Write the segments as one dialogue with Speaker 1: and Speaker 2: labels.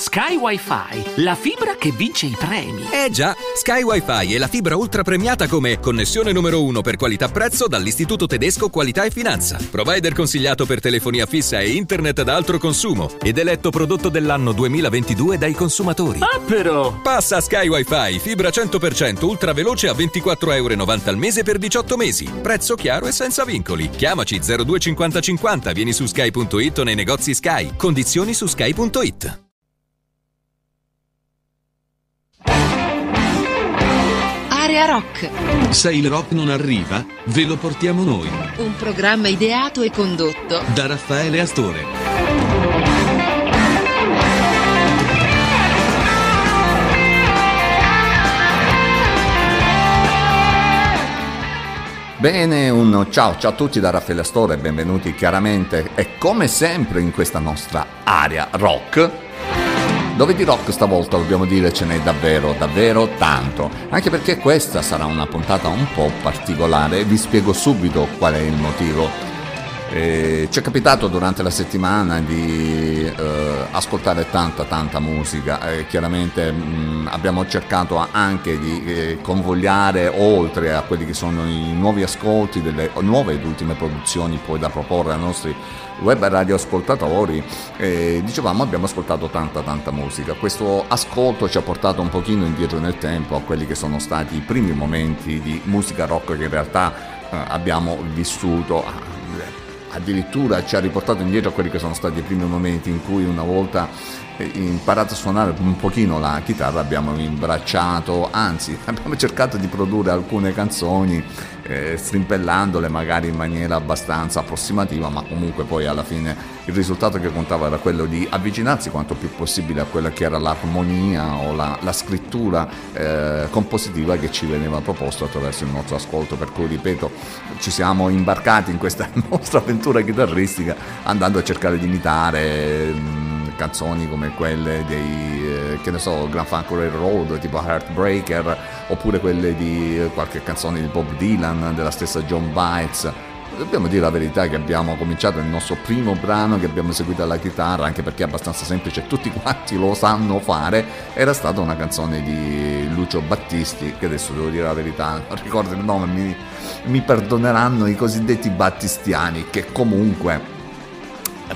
Speaker 1: Sky Wi-Fi, la fibra che vince i premi.
Speaker 2: Eh già, Sky Wi-Fi è la fibra ultra premiata come connessione numero uno per qualità-prezzo dall'Istituto Tedesco Qualità e Finanza. Provider consigliato per telefonia fissa e internet ad altro consumo ed eletto prodotto dell'anno 2022 dai consumatori.
Speaker 1: Ah però!
Speaker 2: Passa a Sky Wi-Fi, fibra 100% ultra veloce a 24,90 euro al mese per 18 mesi. Prezzo chiaro e senza vincoli. Chiamaci 025050, vieni su sky.it o nei negozi Sky. Condizioni su sky.it.
Speaker 3: Area Rock,
Speaker 4: Se il rock non arriva, ve lo portiamo noi.
Speaker 3: un programma ideato e condotto
Speaker 4: Da Raffaele Astore.
Speaker 5: Bene, un ciao, ciao a tutti da Raffaele Astore, benvenuti chiaramente e come sempre in questa nostra area rock, dove di rock stavolta dobbiamo dire ce n'è davvero, davvero tanto, anche perché questa sarà una puntata un po' particolare, vi spiego subito qual è il motivo. Eh, ci è capitato durante la settimana di eh, ascoltare tanta tanta musica. E chiaramente mh, abbiamo cercato anche di eh, convogliare oltre a quelli che sono i nuovi ascolti delle nuove ed ultime produzioni poi da proporre ai nostri web radioascoltatori eh, dicevamo abbiamo ascoltato tanta tanta musica. Questo ascolto ci ha portato un pochino indietro nel tempo a quelli che sono stati i primi momenti di musica rock che in realtà eh, abbiamo vissuto. Ah, addirittura ci ha riportato indietro a quelli che sono stati i primi momenti in cui una volta eh, imparato a suonare un pochino la chitarra abbiamo imbracciato, anzi abbiamo cercato di produrre alcune canzoni eh, strimpellandole magari in maniera abbastanza approssimativa, ma comunque poi alla fine il risultato che contava era quello di avvicinarsi quanto più possibile a quella che era l'armonia o la, la scrittura eh, compositiva che ci veniva proposta attraverso il nostro ascolto, per cui ripeto ci siamo imbarcati in questa nostra avventura chitarristica andando a cercare di imitare mh, canzoni come quelle dei eh, che ne so Grand Funk Railroad tipo Heartbreaker oppure quelle di qualche canzone di Bob Dylan della stessa John Bites Dobbiamo dire la verità che abbiamo cominciato il nostro primo brano che abbiamo seguito alla chitarra, anche perché è abbastanza semplice, tutti quanti lo sanno fare, era stata una canzone di Lucio Battisti, che adesso devo dire la verità, non ricordo il nome, mi, mi perdoneranno i cosiddetti battistiani, che comunque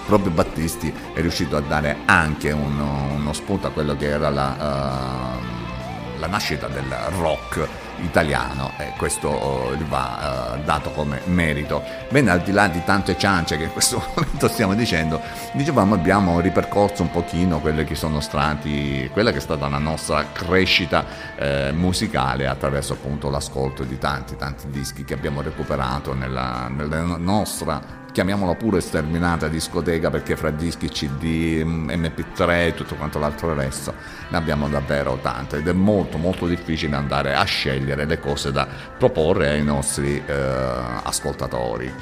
Speaker 5: proprio Battisti è riuscito a dare anche uno, uno spunto a quello che era la, uh, la nascita del rock italiano e questo uh, gli va uh, dato come merito. Bene, al di là di tante ciance che in questo momento stiamo dicendo, dicevamo abbiamo ripercorso un pochino quelle che sono stati, quella che è stata la nostra crescita eh, musicale attraverso appunto l'ascolto di tanti tanti dischi che abbiamo recuperato nella, nella nostra chiamiamola pure sterminata discoteca perché fra dischi CD, MP3 e tutto quanto l'altro resto ne abbiamo davvero tante ed è molto molto difficile andare a scegliere le cose da proporre ai nostri eh, ascoltatori.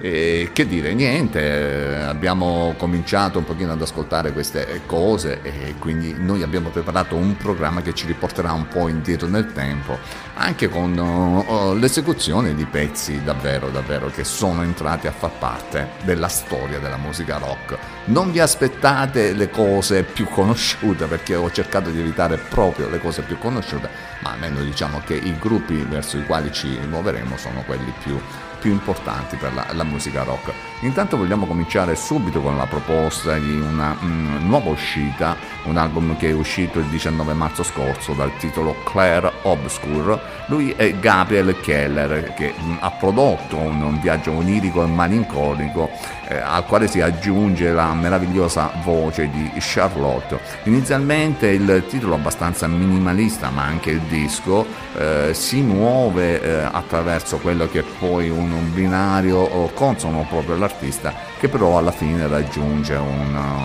Speaker 5: E che dire, niente, abbiamo cominciato un pochino ad ascoltare queste cose e quindi noi abbiamo preparato un programma che ci riporterà un po' indietro nel tempo, anche con uh, l'esecuzione di pezzi davvero davvero che sono entrati a far parte della storia della musica rock. Non vi aspettate le cose più conosciute perché ho cercato di evitare proprio le cose più conosciute, ma almeno diciamo che i gruppi verso i quali ci muoveremo sono quelli più, più importanti per la, la, musica rock. Intanto vogliamo cominciare subito con la proposta di una mm, nuova uscita, un album che è uscito il 19 marzo scorso dal titolo Claire Obscure. Lui è Gabriel Keller che mm, ha prodotto un, un, viaggio onirico e malinconico eh, al quale si aggiunge la meravigliosa voce di Charlotte. Inizialmente il titolo abbastanza minimalista ma anche il disco eh, si muove eh, attraverso quello che è poi un, un binario consono proprio all'artista che però alla fine raggiunge una,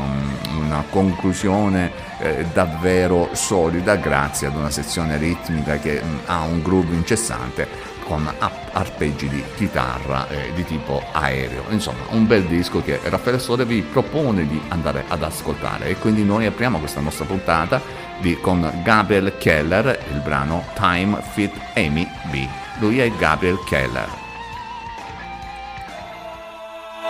Speaker 5: una conclusione eh, davvero solida grazie ad una sezione ritmica che mh, ha un groove incessante con arpeggi di chitarra eh, di tipo aereo. Insomma, un bel disco che Raffaele Sole vi propone di andare ad ascoltare e quindi noi apriamo questa nostra puntata di, con Gabriel Keller, il brano Time Fit Amy B. Lui è Gabriel Keller.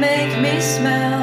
Speaker 6: make me
Speaker 7: smile.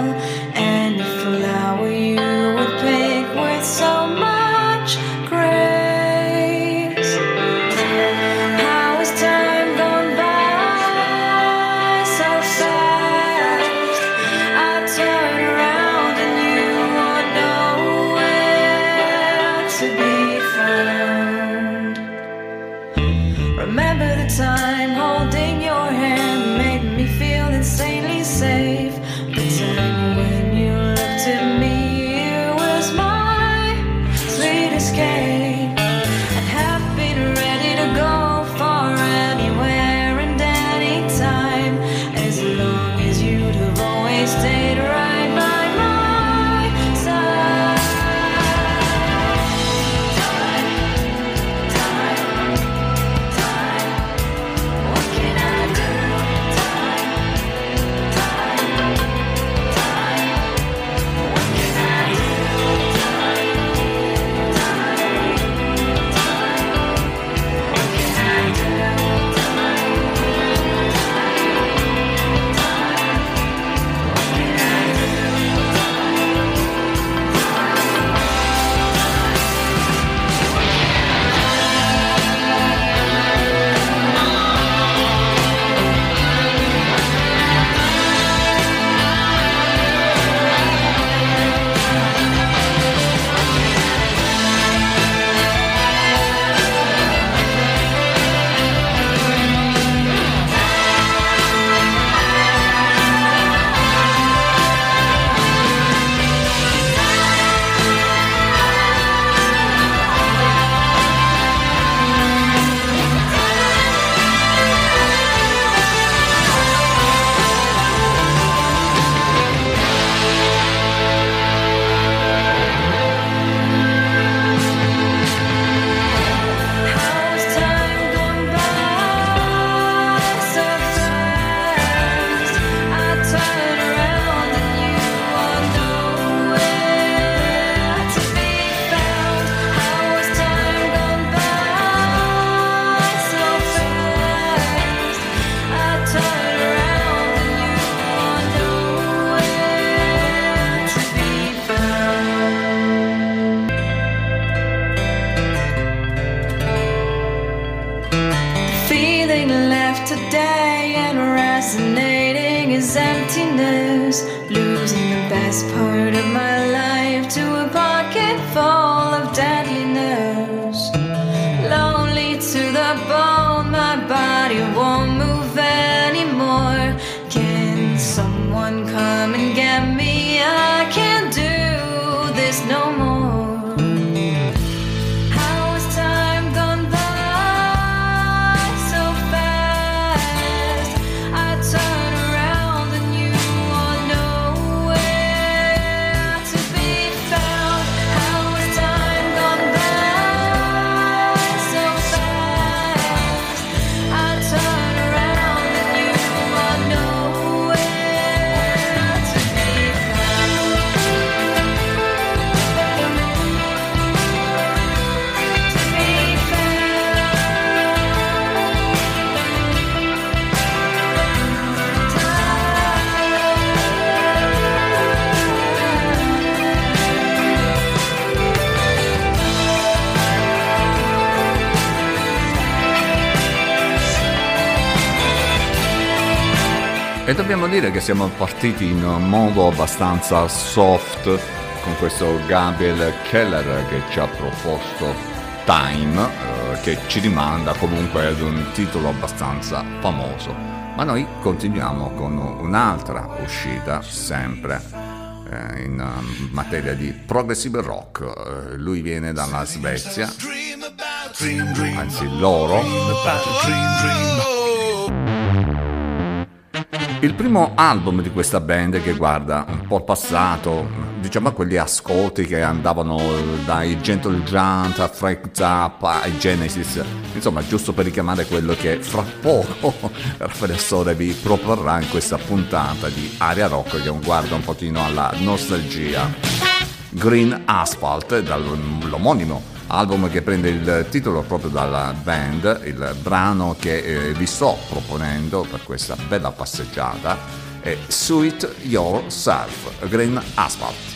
Speaker 7: dire che siamo partiti in modo abbastanza soft con questo Gabriel Keller che ci ha proposto Time, eh, che ci rimanda comunque ad un titolo abbastanza famoso. Ma noi continuiamo con un'altra uscita, sempre eh, in eh, materia di progressive rock. Eh, lui viene dalla Svezia, anzi loro. Il primo album di questa band che guarda un po' il passato, diciamo a quegli ascolti che andavano dai Gentle Giant a Frank Zappa ai Genesis, insomma giusto per richiamare quello che fra poco Raffaele Sore vi proporrà in questa puntata di Aria Rock che guarda un pochino alla nostalgia.
Speaker 8: Green Asphalt dall'omonimo album che prende il titolo proprio dalla band, il brano che eh, vi sto proponendo per questa bella passeggiata è Suit Yourself, Green Asphalt.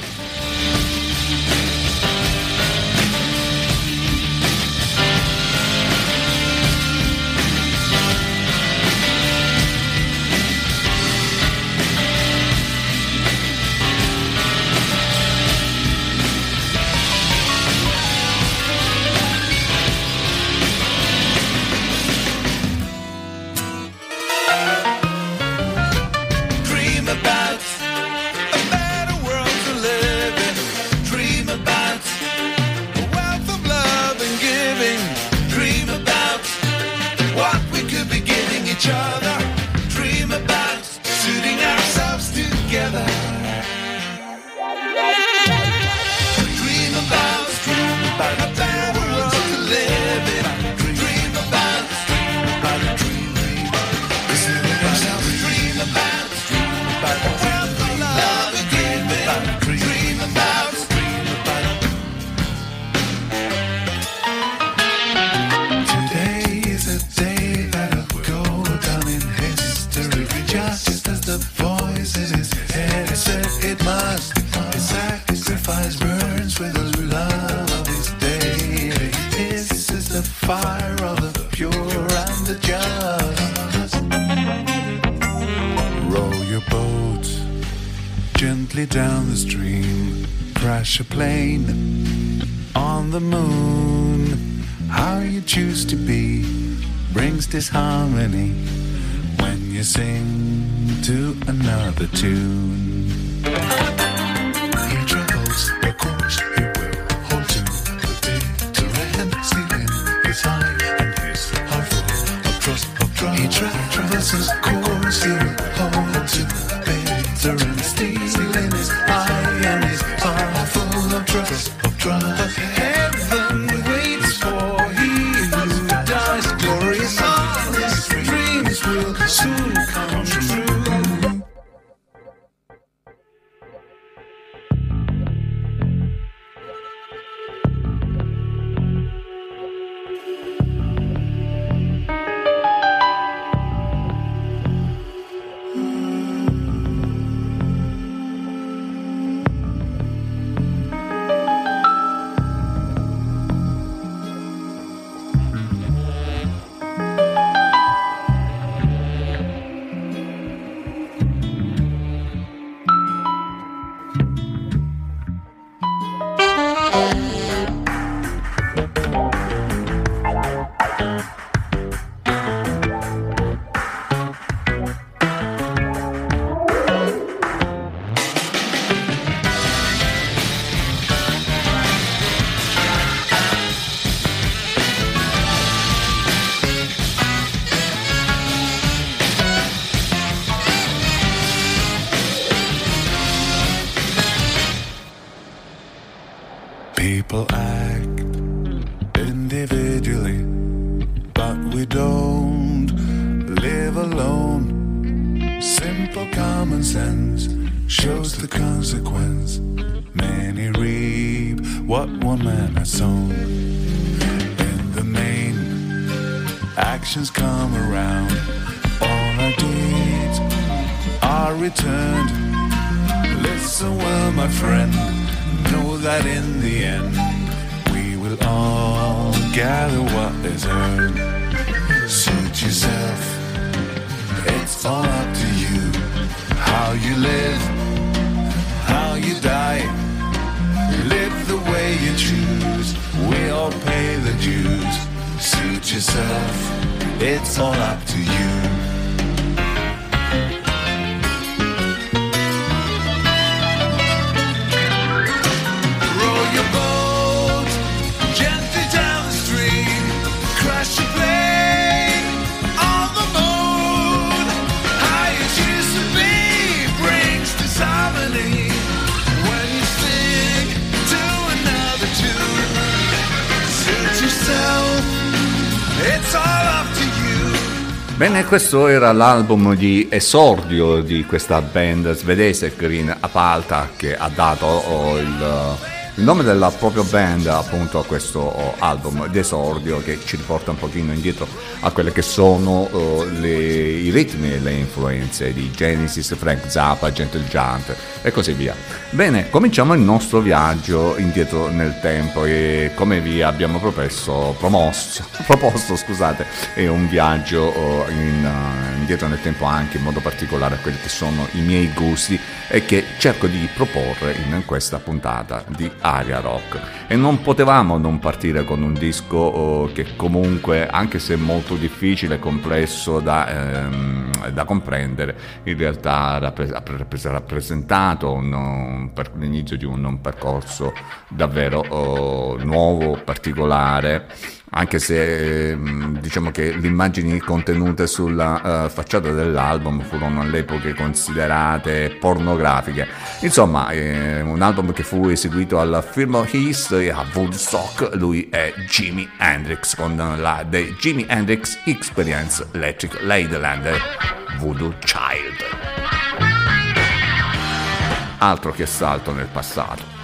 Speaker 5: So in the main. Actions come around, all our deeds are returned. Listen well, my friend, know that in the end we will all gather what is earned. Suit yourself, it's all up to you how you live, how you die. Live you choose. We'll pay the dues. Suit yourself, it's all up to you. Bene, questo era l'album di esordio di questa band svedese Green Apalta che ha dato il, il nome della propria band appunto a questo oh, album d'esordio che ci riporta un pochino indietro a quelle che sono oh, le, i ritmi e le influenze di Genesis, Frank Zappa, Gentle Giant e così via. Bene, cominciamo il nostro viaggio indietro nel tempo e come vi abbiamo proposto, promosso, proposto scusate, è un viaggio oh, in, uh, indietro nel tempo anche in modo particolare a quelli che sono i miei gusti e che cerco di proporre in questa puntata di Aria Rock. E non potevamo non partire con un disco oh, che comunque, anche se molto difficile e complesso da, ehm, da comprendere, in realtà ha rappresentato un, un, l'inizio di un, un percorso davvero oh, nuovo, particolare anche se ehm, diciamo che le immagini contenute sulla uh, facciata dell'album furono all'epoca considerate pornografiche. Insomma, è un album che fu eseguito al East e a Woodstock, lui è Jimi Hendrix con la The Jimi Hendrix Experience Electric Ladylander Voodoo Child. Altro che salto nel passato.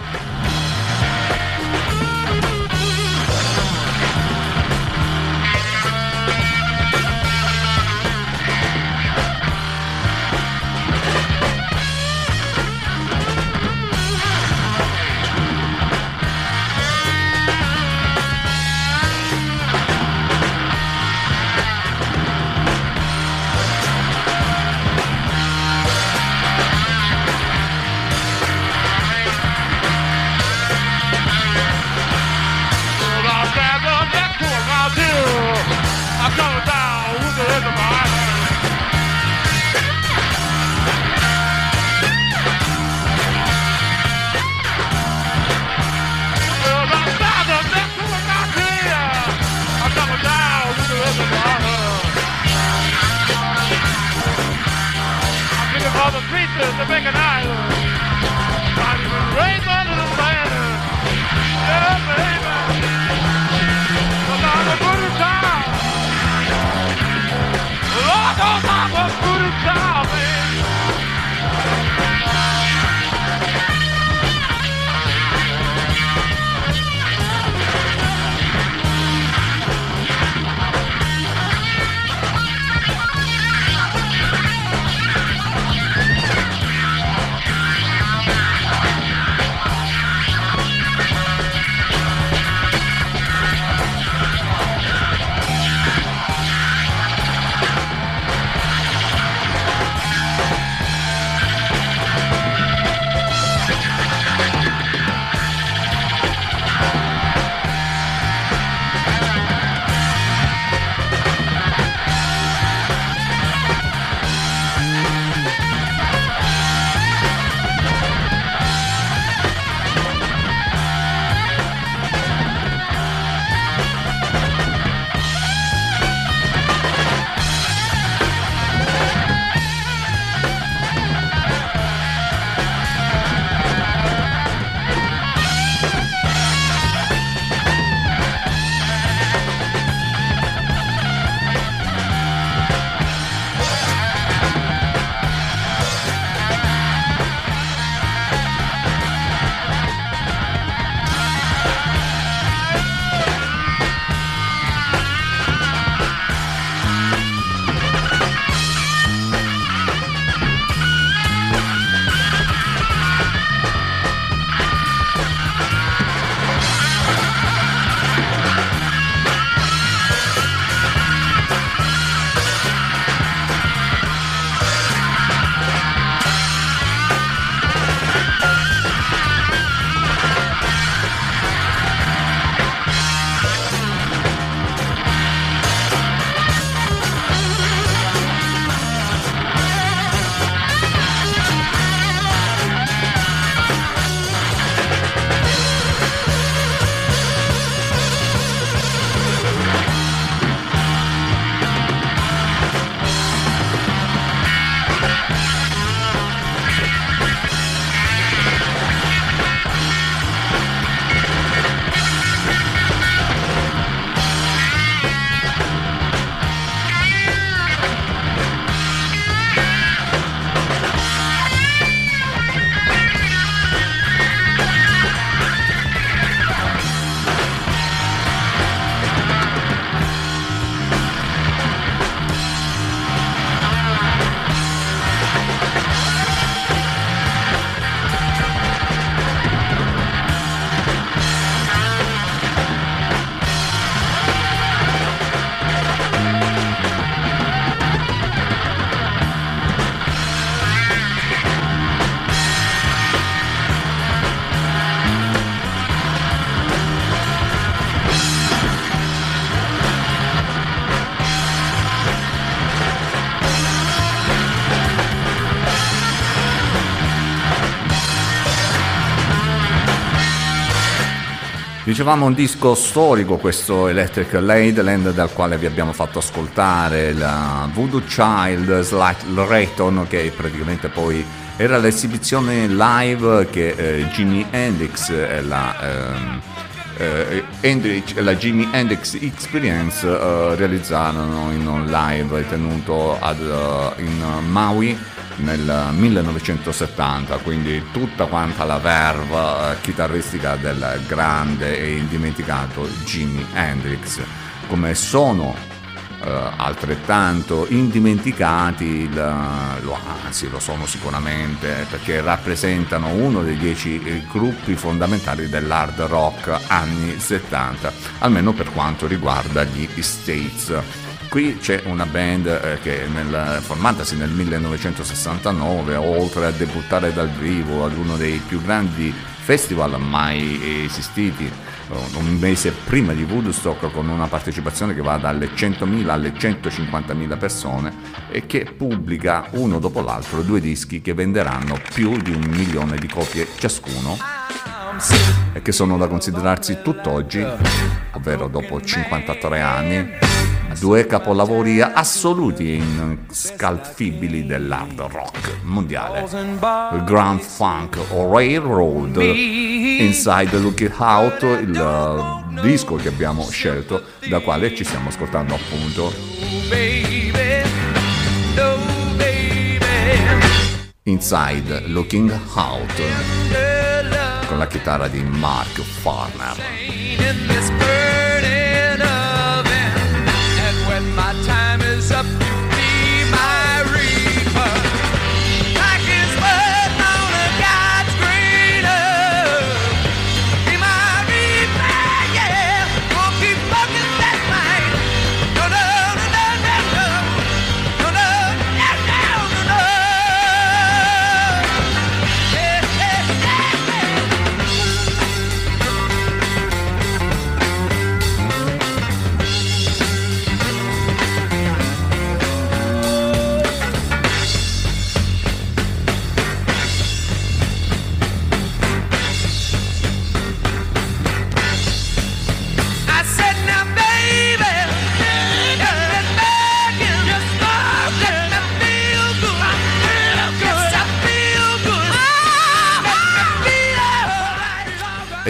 Speaker 5: Dicevamo un disco storico questo Electric Ladyland dal quale vi abbiamo fatto ascoltare la Voodoo Child Slight Rayton che praticamente poi era l'esibizione live che eh, Jimi Hendrix e la, ehm, eh, Hendrix, la Jimi Hendrix Experience eh, realizzarono in un live tenuto ad, eh, in Maui nel 1970, quindi tutta quanta la verve eh, chitarristica del grande e indimenticato Jimi Hendrix, come sono eh, altrettanto indimenticati, il, lo, anzi lo sono sicuramente perché rappresentano uno dei dieci eh, gruppi fondamentali dell'hard rock anni 70, almeno per quanto riguarda gli States. Qui c'è una band eh, che nel, formatasi nel 1969, oltre a debuttare dal vivo ad uno dei più grandi festival mai esistiti, eh, un mese prima di Woodstock con una partecipazione che va dalle 100.000 alle 150.000 persone e che pubblica uno dopo l'altro due dischi che venderanno più di un milione di copie ciascuno e che sono da considerarsi tutt'oggi, ovvero dopo 53 anni, due capolavori assoluti e inscalfibili dell'hard rock mondiale. Grand Funk Railroad, Inside Looking Out, il disco che abbiamo scelto, da quale ci stiamo ascoltando appunto. Inside Looking Out con la chitarra di Mark Farner.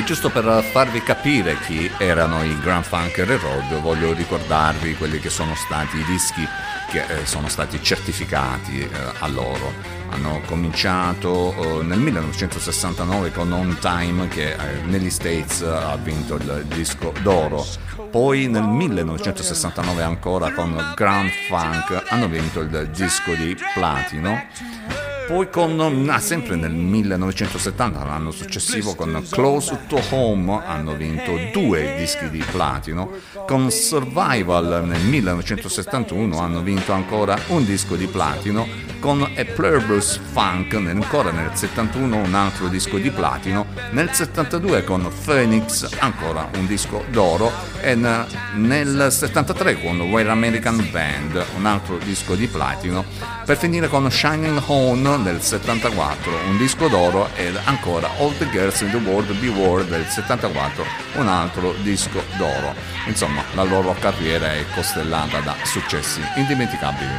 Speaker 5: Giusto per farvi capire chi erano i Grand Funk Railroad, voglio ricordarvi quelli che sono stati i dischi che eh, sono stati certificati eh, a loro. Hanno cominciato eh, nel 1969 con On Time che negli States ha vinto il disco d'oro. Poi nel 1969 ancora con Grand Funk hanno vinto il disco di platino. Poi con, ah, sempre nel 1970, l'anno successivo, con Close to Home hanno vinto due dischi di platino. Con Survival nel 1971 hanno vinto ancora un disco di platino. Con A Pluribus Funk ancora nel 71 un altro disco di platino. Nel 72 con Phoenix ancora un disco d'oro. E nel 73 con Where American Band un altro disco di platino. Per finire con Shining Home del 74, un disco d'oro ed ancora All the Girls in the World Beware del 74, un altro disco d'oro. Insomma, la loro carriera è costellata da successi indimenticabili.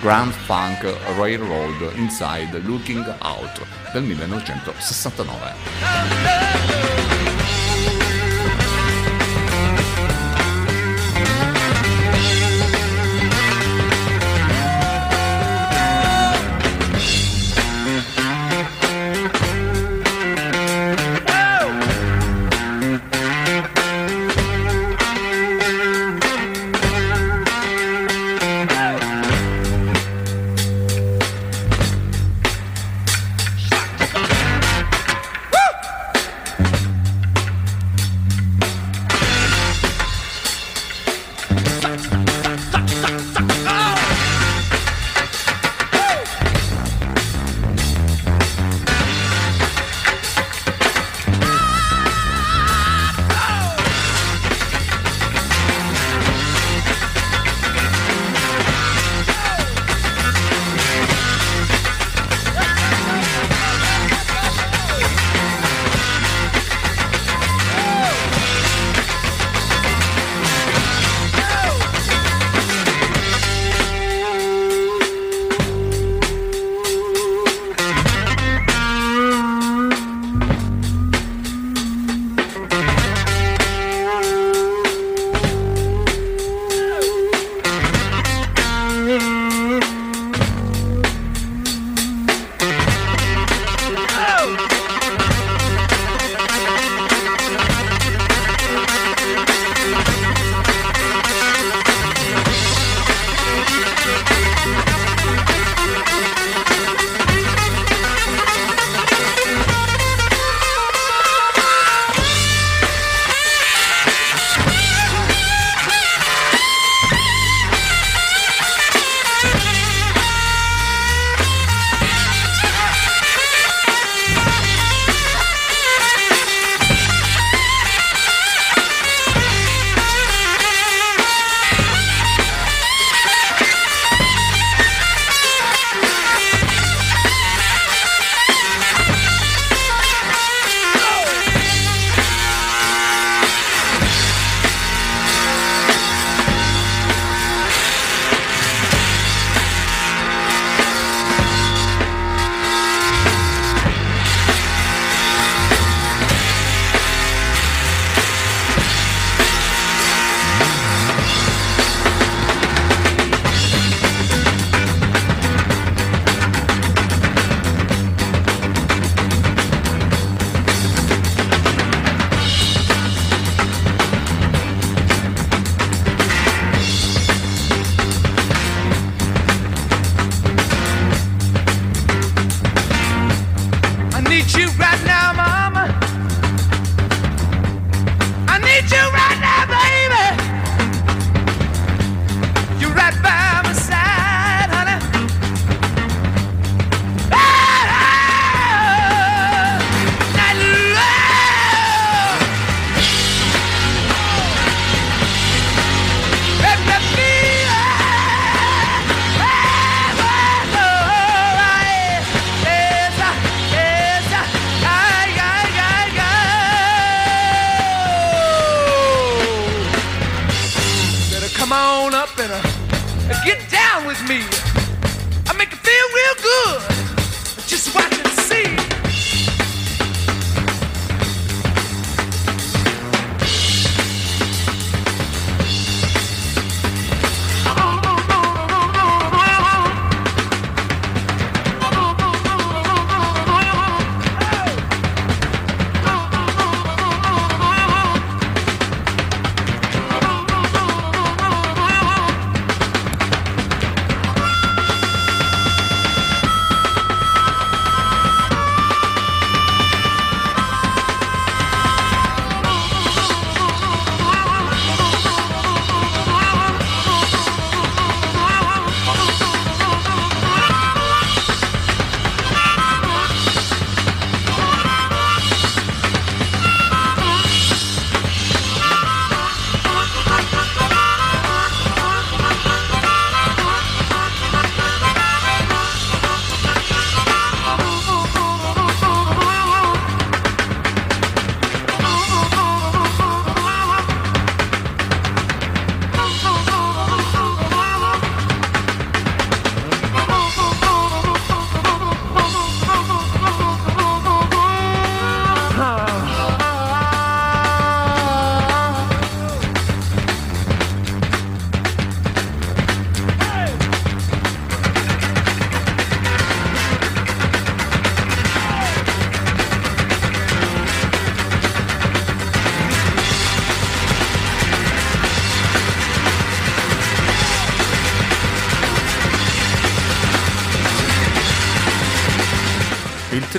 Speaker 5: Grand Funk Railroad Inside Looking Out del 1969.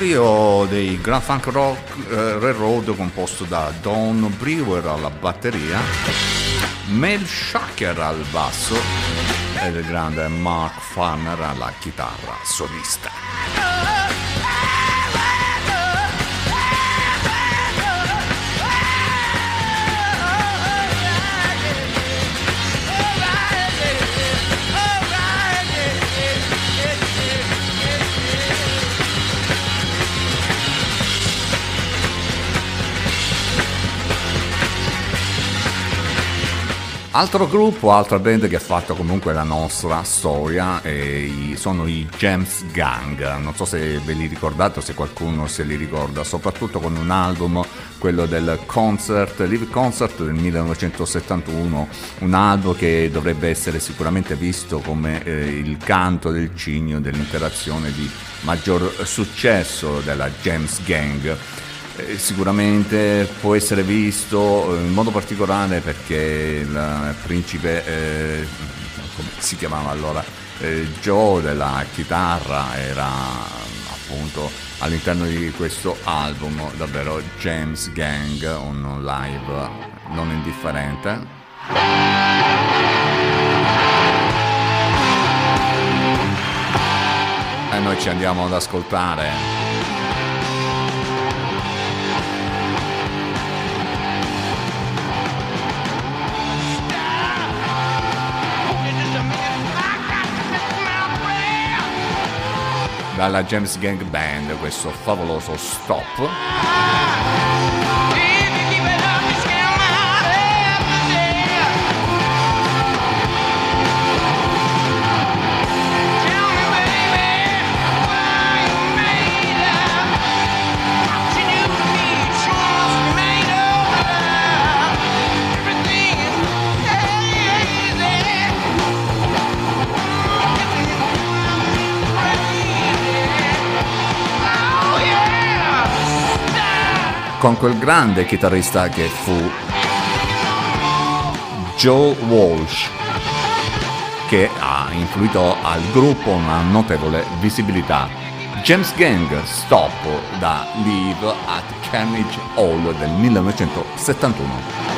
Speaker 5: Trio dei Grand Funk Rock eh, Railroad composto da Don Brewer alla batteria, Mel Shaker al basso e il grande Mark Farner alla chitarra solista. Altro gruppo, altra band che ha fatto comunque la nostra storia eh, sono i James Gang. Non so se ve li ricordate o se qualcuno se li ricorda, soprattutto con un album, quello del concert, Live Concert del 1971, un album che dovrebbe essere sicuramente visto come eh, il canto del cigno dell'interazione di maggior successo della James Gang. Eh, sicuramente può essere visto eh, in modo particolare perché il principe, eh, come si chiamava allora, eh, Joe della chitarra era appunto all'interno di questo album davvero James Gang, un live non indifferente. E noi ci andiamo ad ascoltare dalla James Gang Band questo favoloso stop. Con quel grande chitarrista che fu Joe Walsh che ha influito al gruppo una notevole visibilità. James Gang Stop da Live at Carnage Hall del 1971.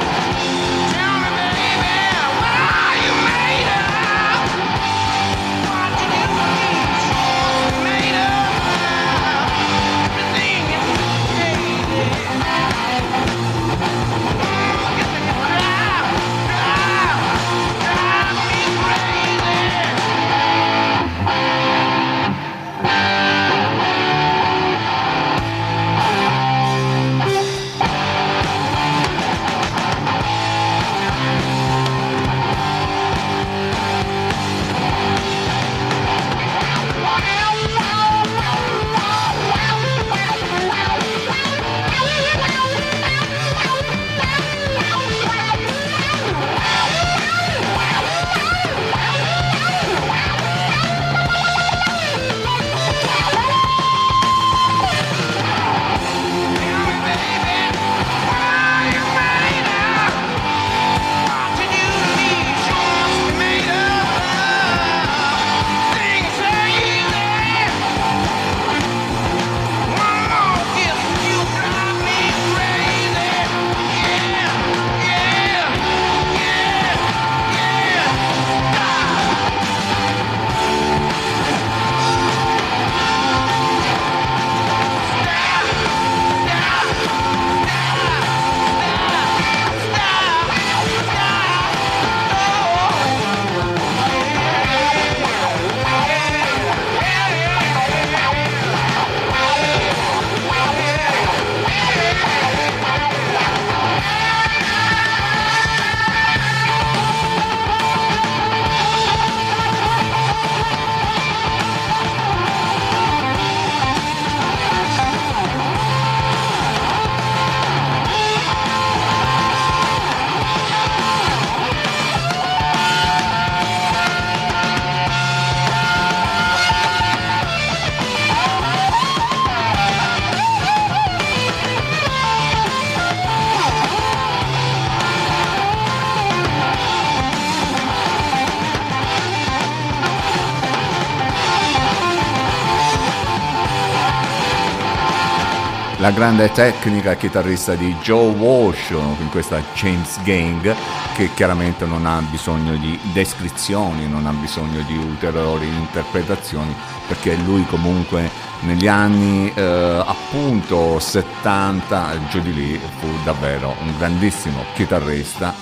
Speaker 9: La grande tecnica chitarrista di Joe Walsh in questa James Gang che chiaramente non ha bisogno di descrizioni, non ha bisogno di ulteriori interpretazioni perché lui comunque negli anni eh, appunto 70 giù di lì fu davvero un grandissimo chitarrista.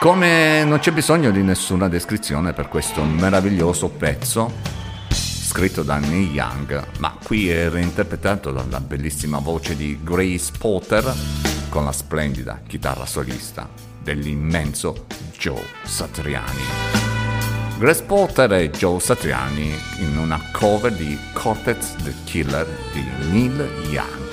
Speaker 9: Come non c'è bisogno di nessuna descrizione per questo meraviglioso pezzo scritto da Neil Young, ma qui è reinterpretato dalla bellissima voce di Grace Potter con la splendida chitarra solista dell'immenso Joe Satriani. Grace Potter e Joe Satriani in una cover di Cortex the Killer di Neil Young.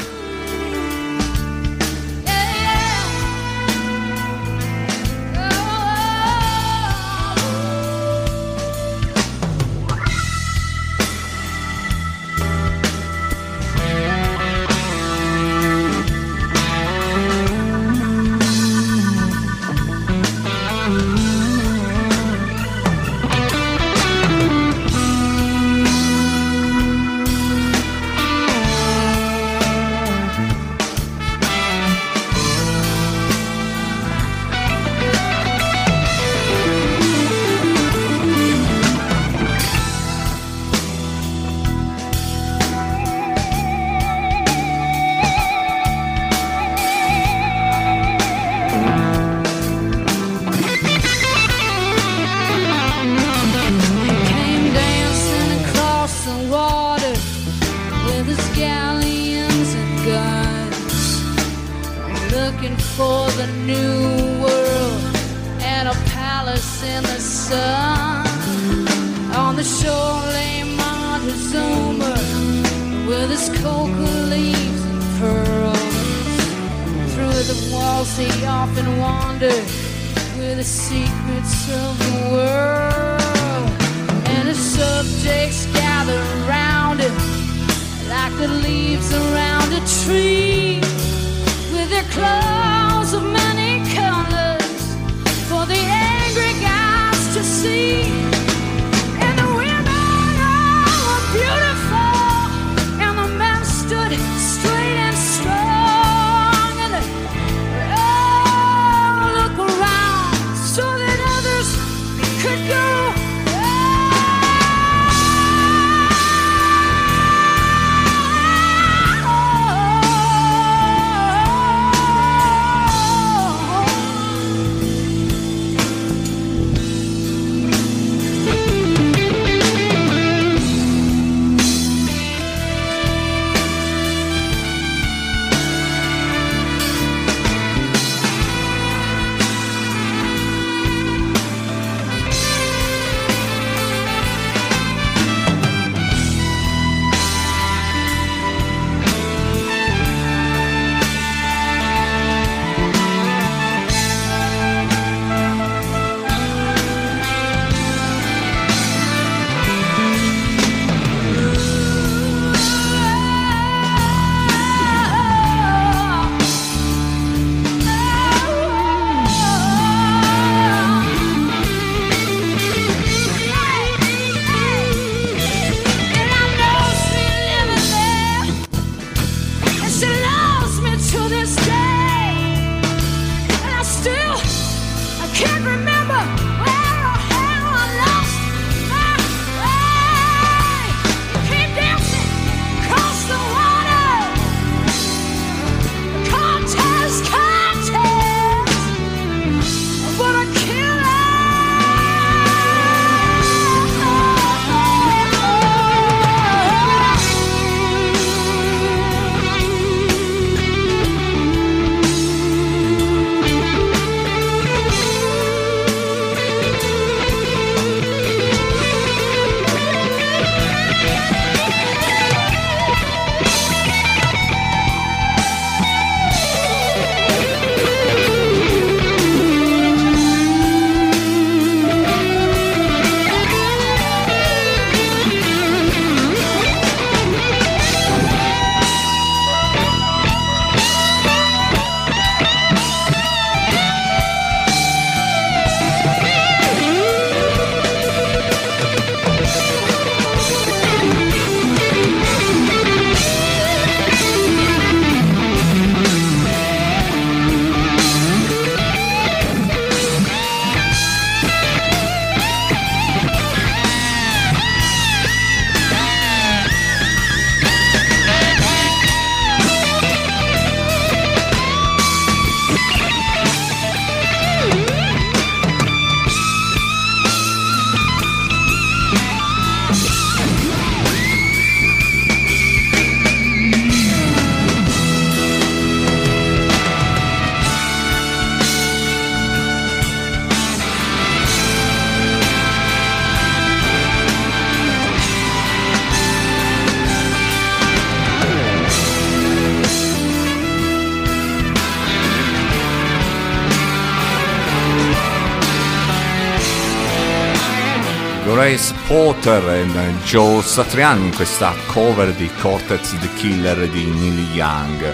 Speaker 5: Potter e Joe Satriani in questa cover di Cortex the Killer di Neil Young.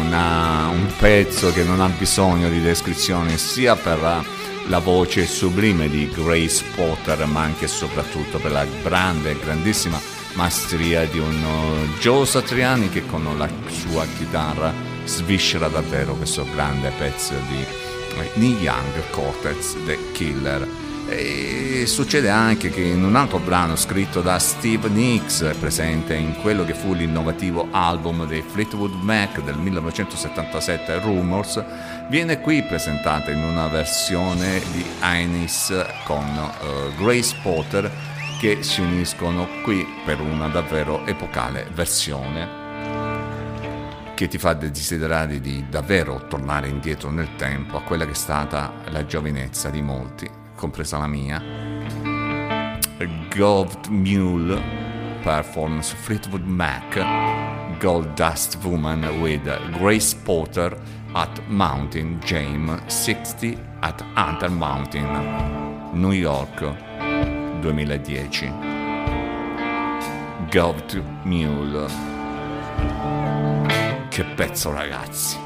Speaker 5: Una- un pezzo che non ha bisogno di descrizioni sia per la voce sublime di Grace Potter ma anche e soprattutto per la grande e grandissima maestria di un uh, Joe Satriani che con la sua chitarra sviscera davvero questo grande pezzo di eh, Neil Young, Cortex the Killer. E succede anche che in un altro brano scritto da Steve Nicks, presente in quello che fu l'innovativo album dei Fleetwood Mac del 1977, Rumors, viene qui presentata in una versione di Ainis con eh, Grace Potter che si uniscono qui per una davvero epocale versione che ti fa desiderare di davvero tornare indietro nel tempo a quella che è stata la giovinezza di molti, compresa la mia. Gold Mule performance Fleetwood Mac, Gold Dust Woman with Grace Potter at Mountain Jam 60 at Hunter Mountain, New York 2010. Gold Mule. Che pezzo ragazzi.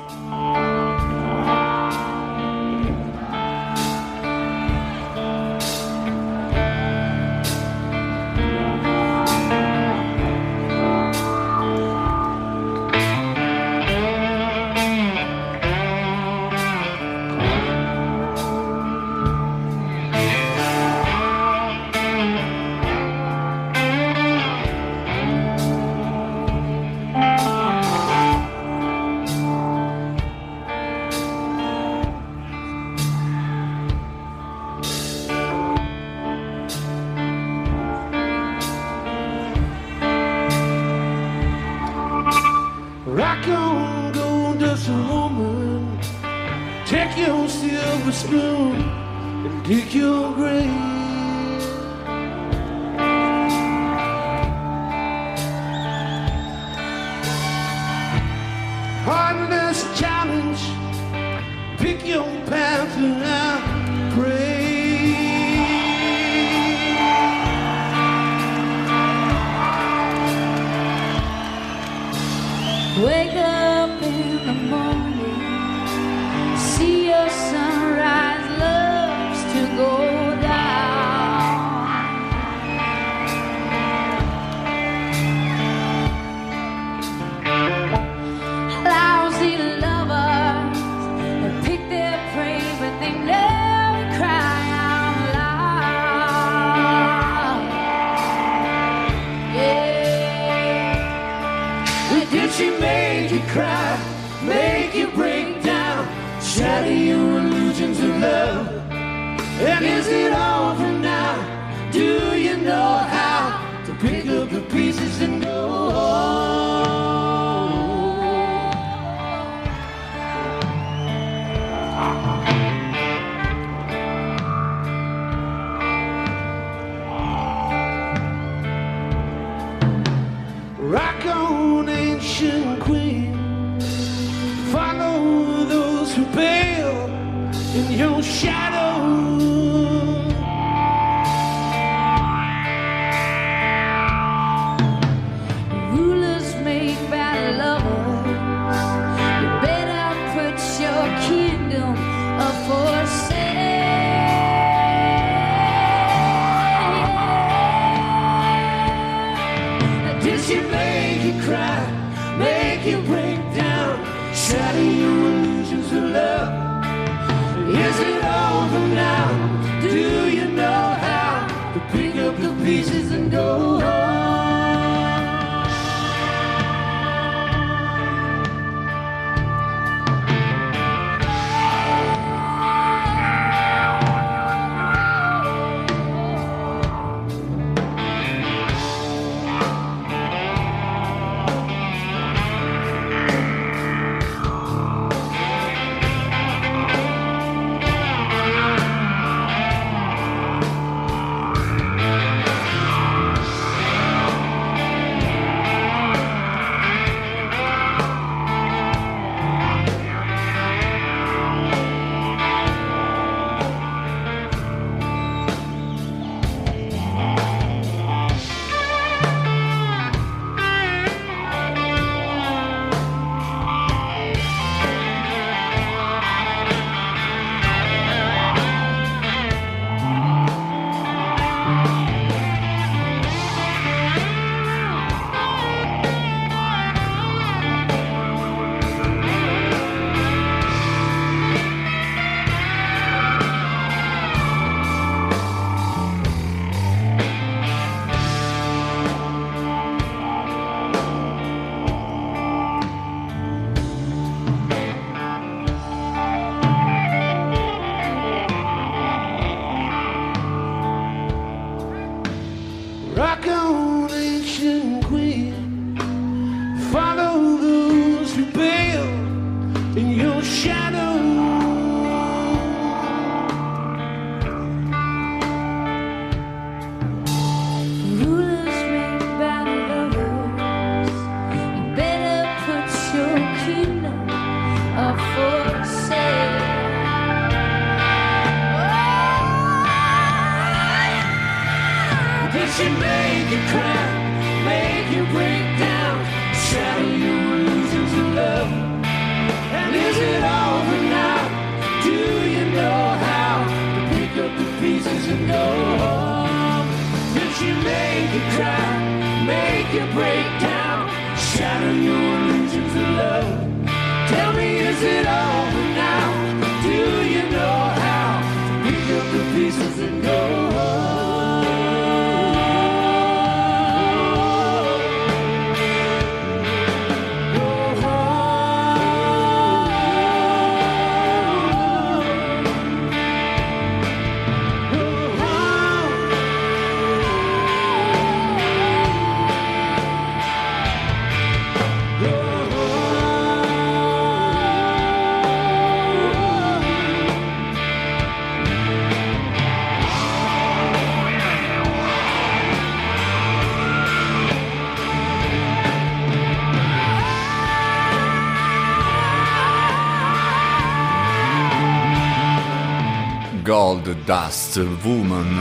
Speaker 5: Gold Dust Woman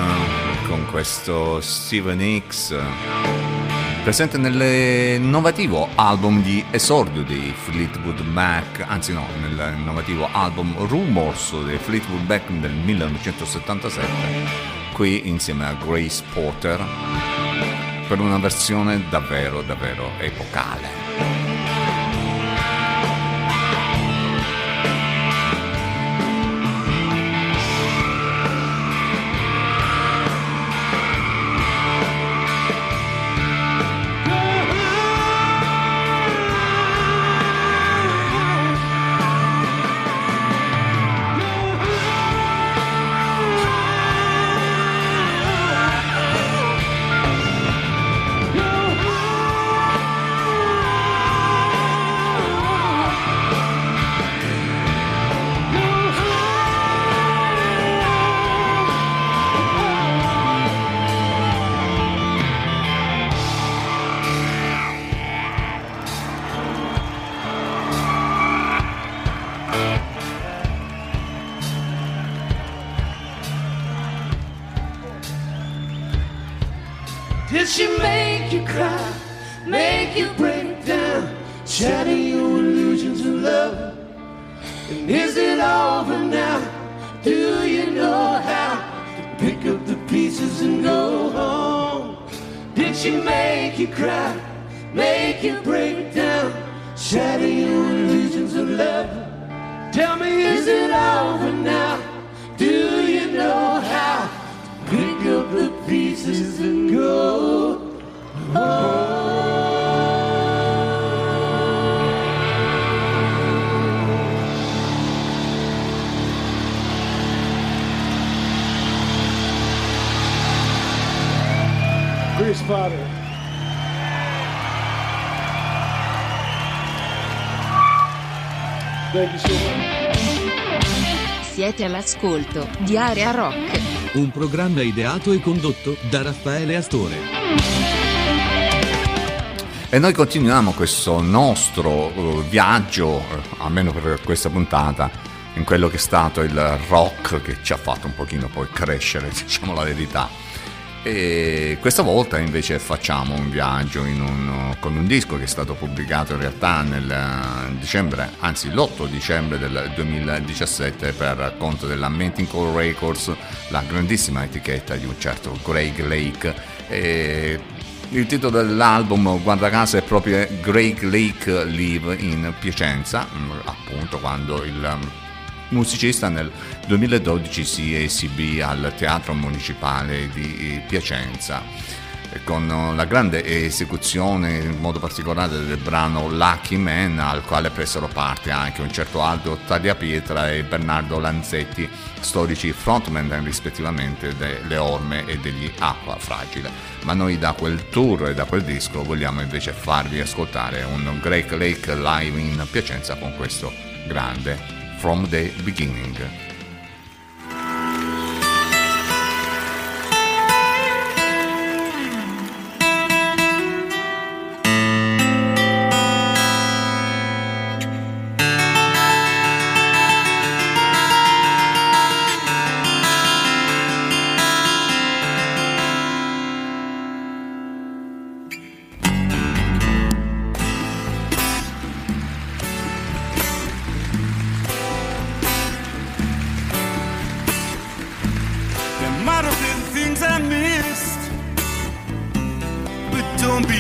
Speaker 5: con questo Steven Hicks presente nell'innovativo album di esordio dei Fleetwood Mac, anzi no, nell'innovativo album Rumors dei Fleetwood Mac del 1977, qui insieme a Grace Porter per una versione davvero davvero epocale.
Speaker 3: All'ascolto di Area Rock.
Speaker 4: Un programma ideato e condotto da Raffaele Astore.
Speaker 5: E noi continuiamo questo nostro eh, viaggio, eh, almeno per questa puntata, in quello che è stato il rock che ci ha fatto un pochino poi crescere, diciamo la verità. E questa volta invece facciamo un viaggio un- con un disco che è stato pubblicato in realtà nel dicembre, anzi l'8 dicembre del 2017 per conto della Mentincore Records, la grandissima etichetta di un certo Greg Lake. E il titolo dell'album, guarda caso, è proprio Greg Lake Live in Piacenza, appunto quando il musicista nel 2012 si esibì al Teatro Municipale di Piacenza eh, con la grande esecuzione in modo particolare del brano Lucky Man al quale presero parte anche un certo Aldo Tagliapietra e Bernardo Lanzetti storici frontman rispettivamente delle Orme e degli Acqua Fragile. Ma noi da quel tour e da quel disco vogliamo invece farvi ascoltare un Greg Lake live in Piacenza con questo grande From the Beginning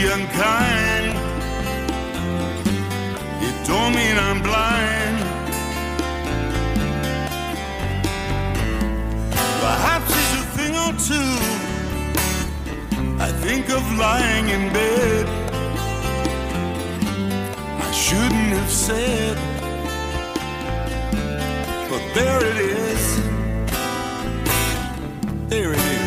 Speaker 10: unkind. It don't mean I'm blind. Perhaps it's a thing or two. I think of lying in bed. I shouldn't have said, but there it is. There it is.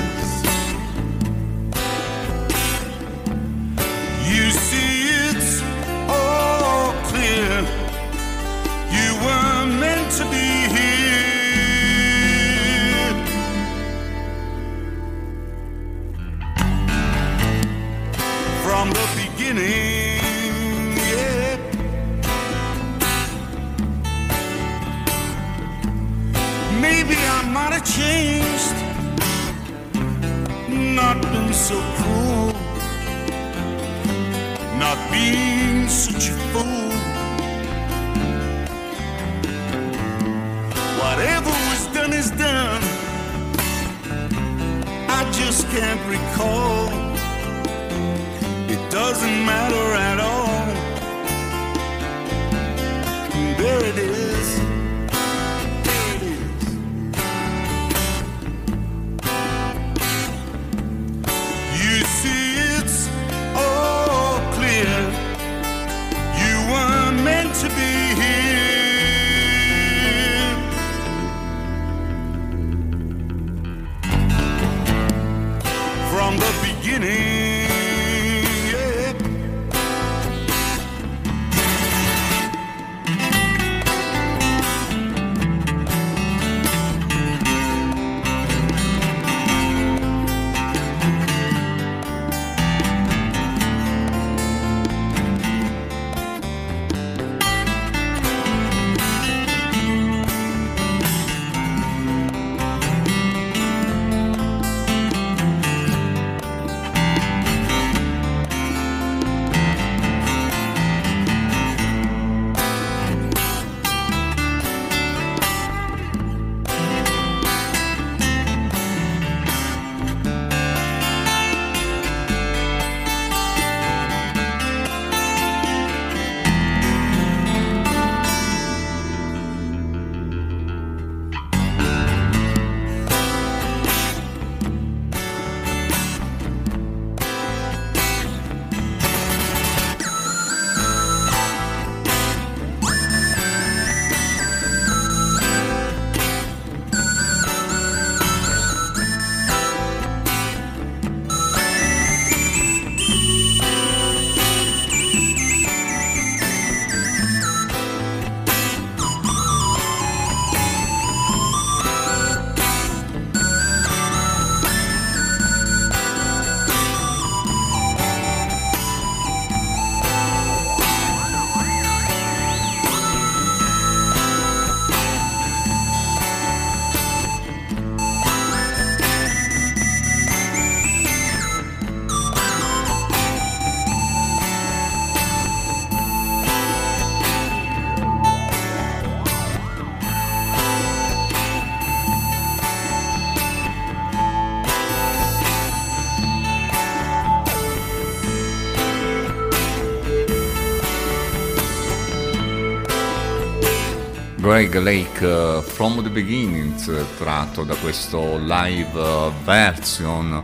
Speaker 5: Greg Lake eh, From the Beginnings tratto da questo live eh, version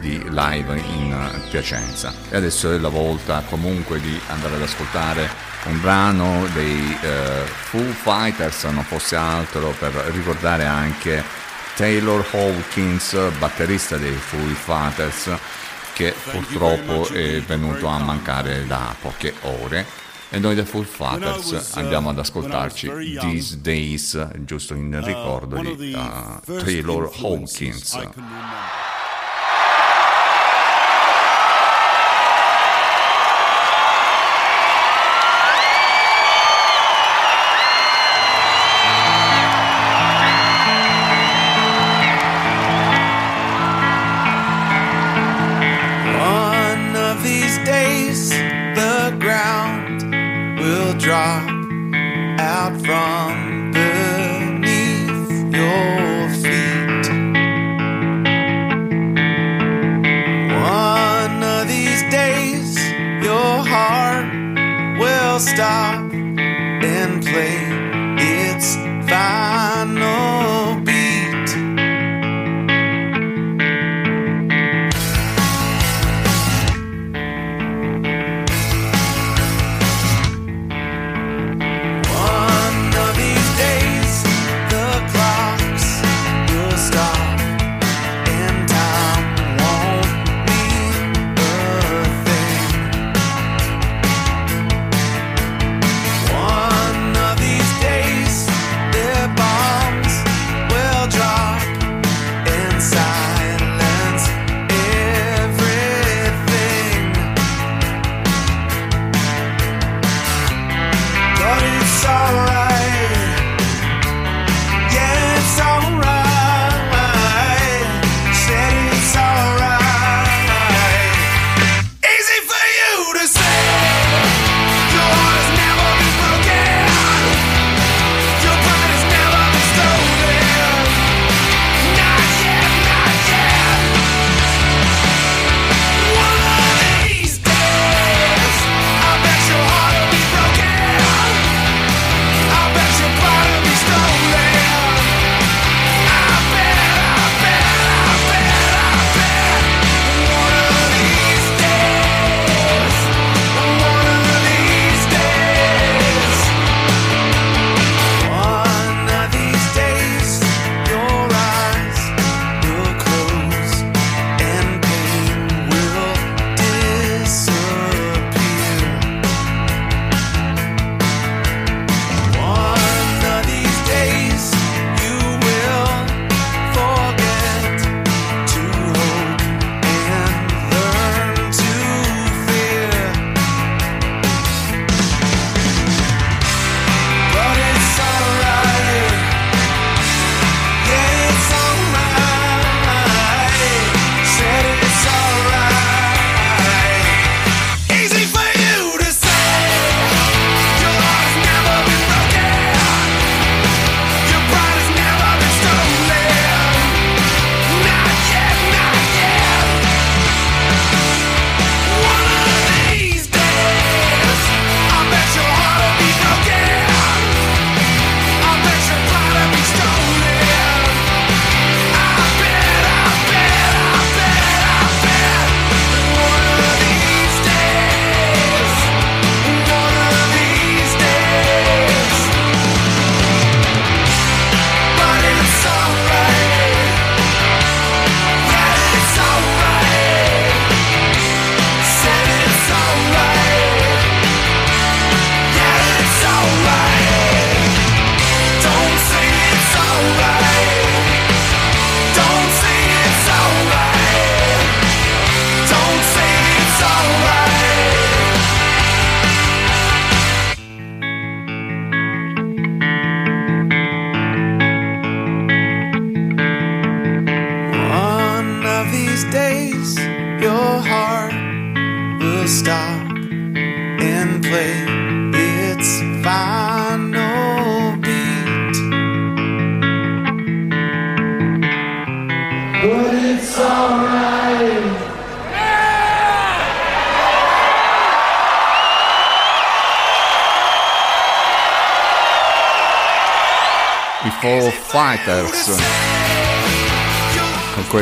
Speaker 5: di Live in Piacenza. E adesso è la volta comunque di andare ad ascoltare un brano dei eh, Foo Fighters non fosse altro per ricordare anche Taylor Hawkins batterista dei Foo Fighters che purtroppo è venuto a mancare da poche ore e noi da Full Fighters andiamo ad ascoltarci These Days, giusto in ricordo di uh, Taylor Hawkins.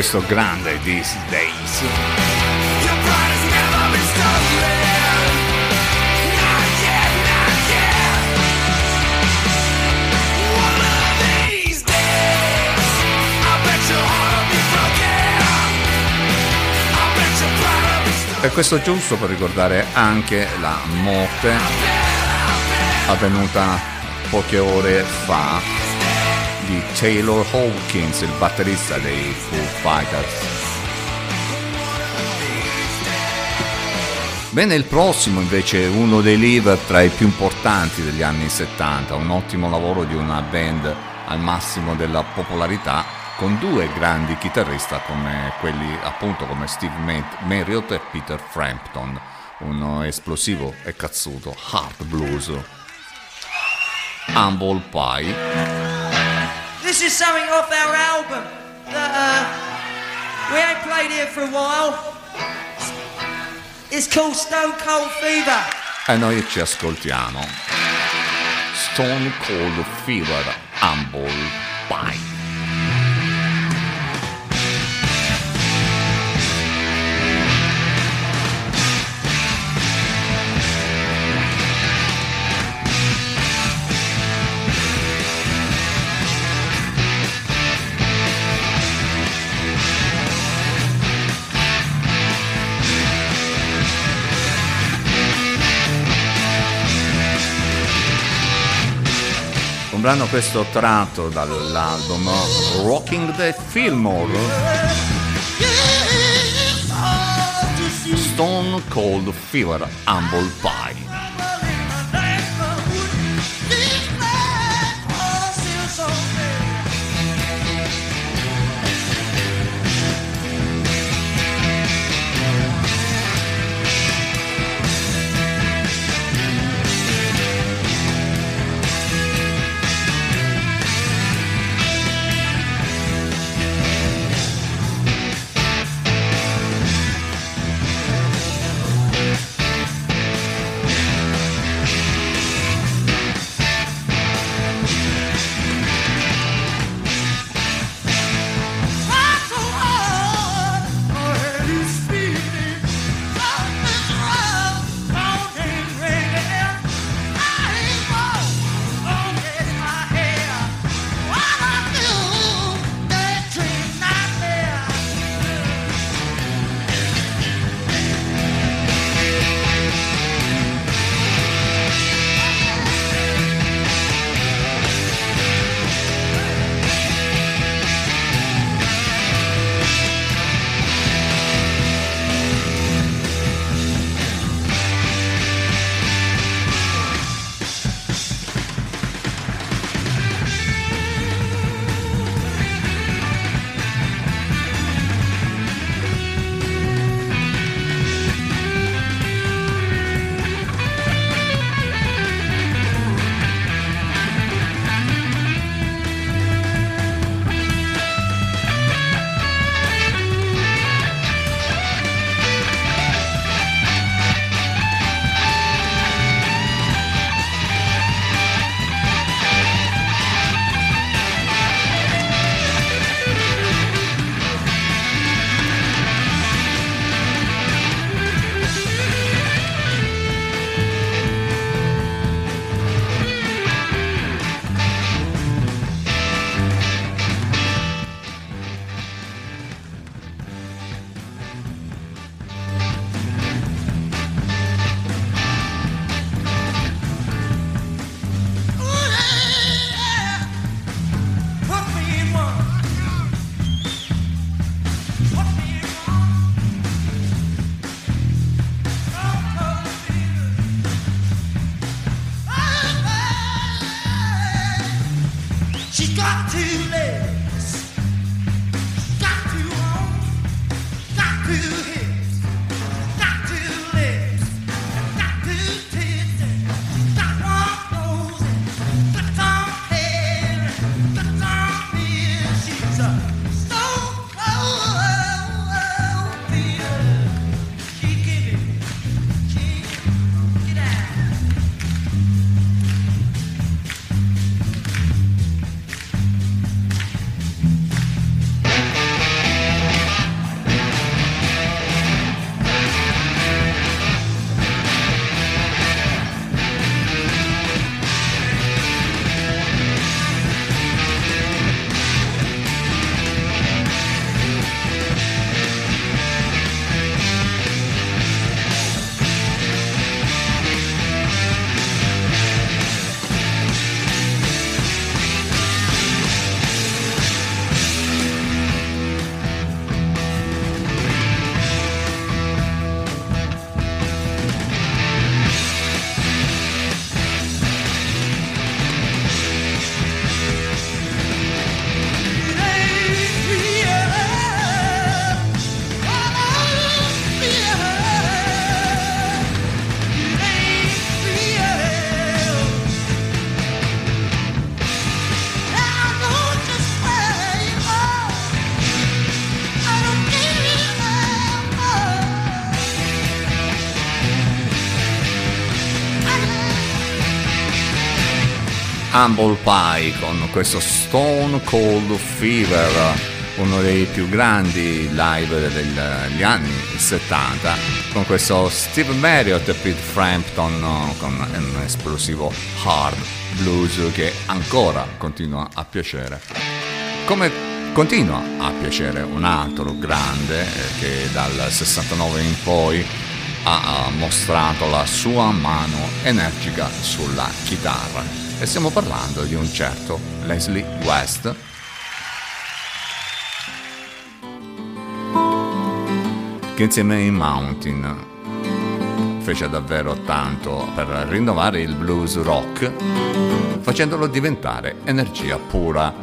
Speaker 5: questo grande These Days. E questo è giusto per ricordare anche la morte avvenuta poche ore fa di Taylor Hawkins, il batterista dei Foo Fighters. Bene, il prossimo invece è uno dei live tra i più importanti degli anni 70, un ottimo lavoro di una band al massimo della popolarità con due grandi chitarristi come quelli appunto come Steve Marriott e Peter Frampton, un esplosivo e cazzuto hard blues. Humble Pie
Speaker 11: This is something off our album that uh, we ain't played here for a while. It's called Stone Cold Fever.
Speaker 5: E noi ci ascoltiamo Stone Cold Fever Humble Pie. Un brano questo tratto dall'album Rocking the Fillmore. Stone Cold Fever Humble Pie. Humble Pie con questo Stone Cold Fever, uno dei più grandi live degli anni 70, con questo Steve Marriott e Pete Frampton con un esplosivo hard blues che ancora continua a piacere. Come continua a piacere un altro grande eh, che dal 69 in poi ha mostrato la sua mano energica sulla chitarra e stiamo parlando di un certo Leslie West che insieme ai Mountain fece davvero tanto per rinnovare il blues rock facendolo diventare energia pura.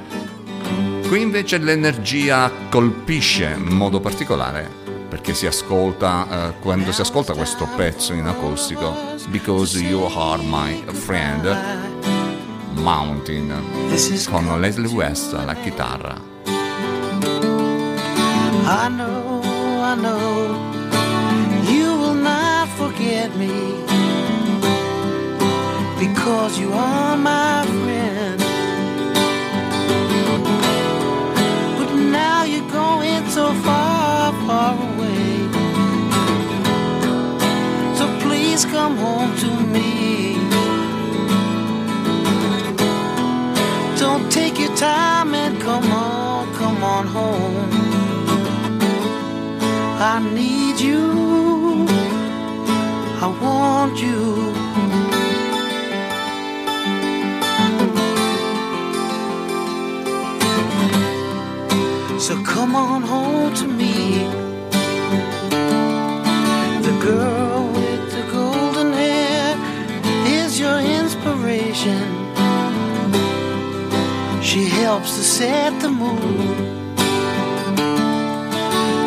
Speaker 5: Qui invece l'energia colpisce in modo particolare perché si ascolta eh, quando si ascolta questo pezzo in acustico Because You Are My Friend Mountain This is con Leslie West alla chitarra.
Speaker 12: I know, I know, you will not forget me because you are my friend. But now you're going so far, far away. So please come home to me. Take your time and come on, come on home. I need you. I want you. So come on home to me. The girl with the golden hair is your inspiration. She helps to set the mood.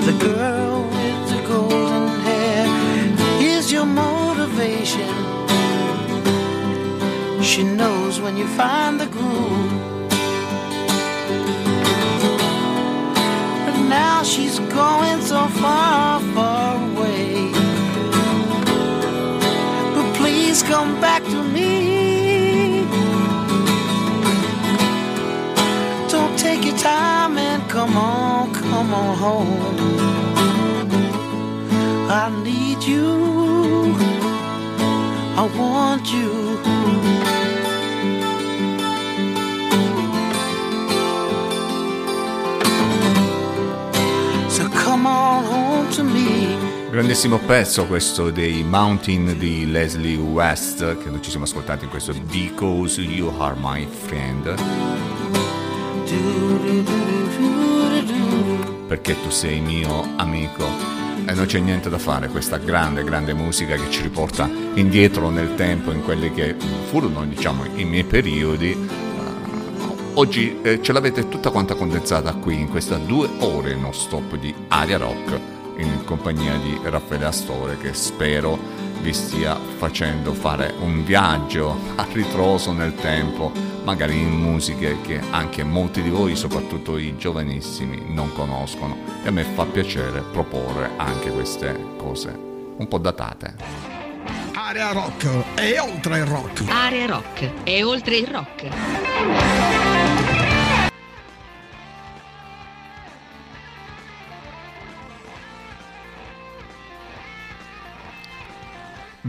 Speaker 12: The girl with the golden hair is your motivation. She knows when you find the groove. But now she's going so far, far away. But please come back home. I need you. I want you. So come on home to me.
Speaker 5: Grandissimo pezzo questo dei Mountain di Leslie West che noi ci siamo ascoltati in questo Because You Are My Friend. Perché tu sei mio amico. E non c'è niente da fare, questa grande, grande musica che ci riporta indietro nel tempo, in quelli che furono, diciamo, i miei periodi. Eh, Oggi eh, ce l'avete tutta quanta condensata qui in questa due ore non stop di Aria Rock in compagnia di Raffaele Astore che spero vi stia facendo fare un viaggio a ritroso nel tempo, magari in musiche che anche molti di voi, soprattutto i giovanissimi, non conoscono e a me fa piacere proporre anche queste cose un po' datate.
Speaker 13: Area rock e oltre il rock.
Speaker 3: Area rock e oltre il rock.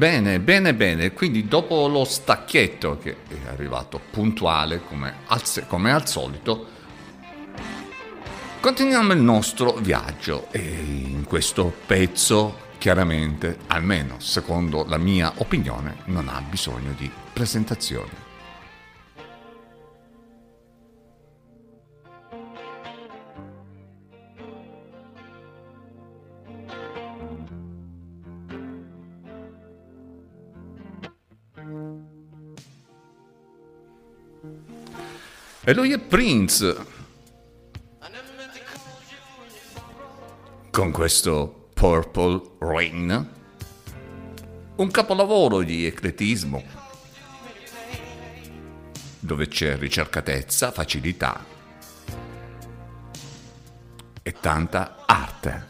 Speaker 5: Bene, bene, bene. Quindi dopo lo stacchetto che è arrivato puntuale come al, come al solito, continuiamo il nostro viaggio e in questo pezzo chiaramente, almeno secondo la mia opinione, non ha bisogno di presentazioni. E lui è Prince. Con questo Purple Rain. Un capolavoro di ecletismo. Dove c'è ricercatezza, facilità e tanta arte.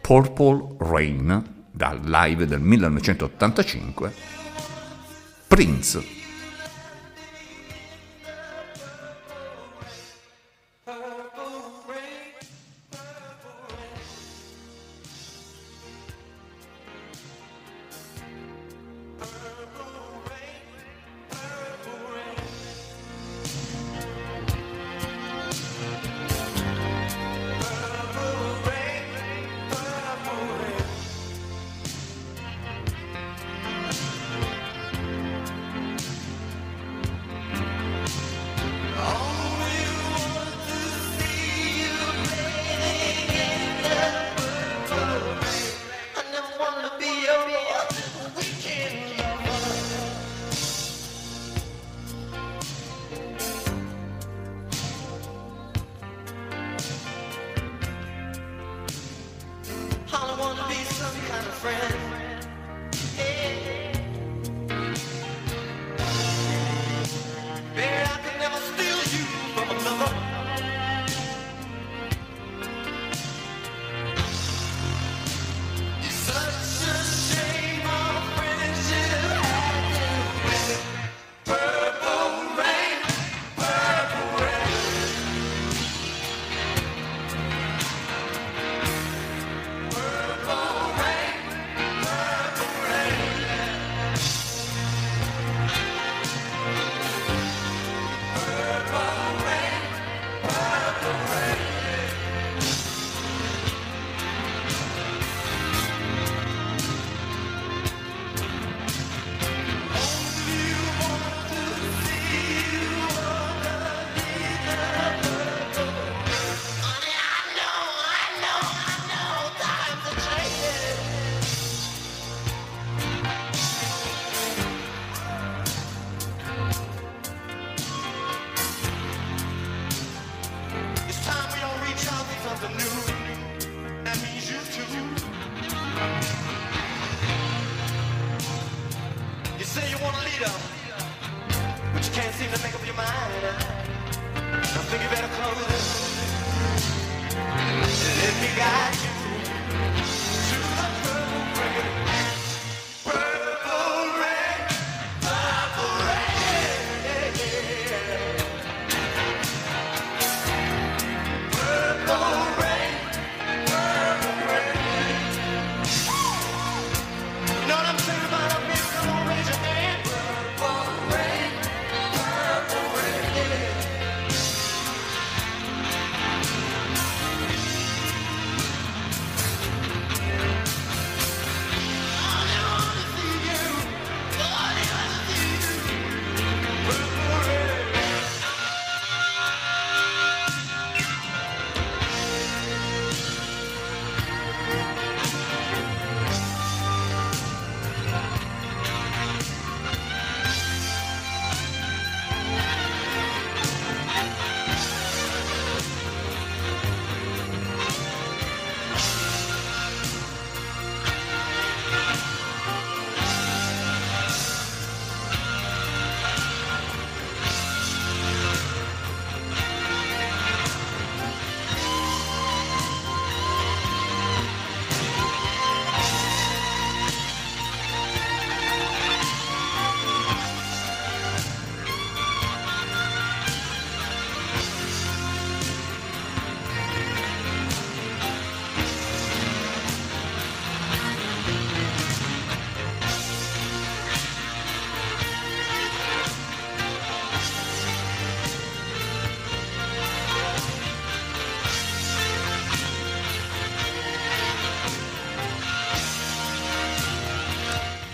Speaker 5: Purple Rain dal live del 1985. Prince.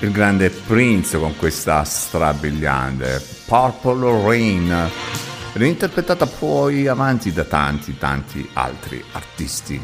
Speaker 5: Il grande Prince con questa strabiliante Purple Rain, reinterpretata poi avanti da tanti tanti altri artisti.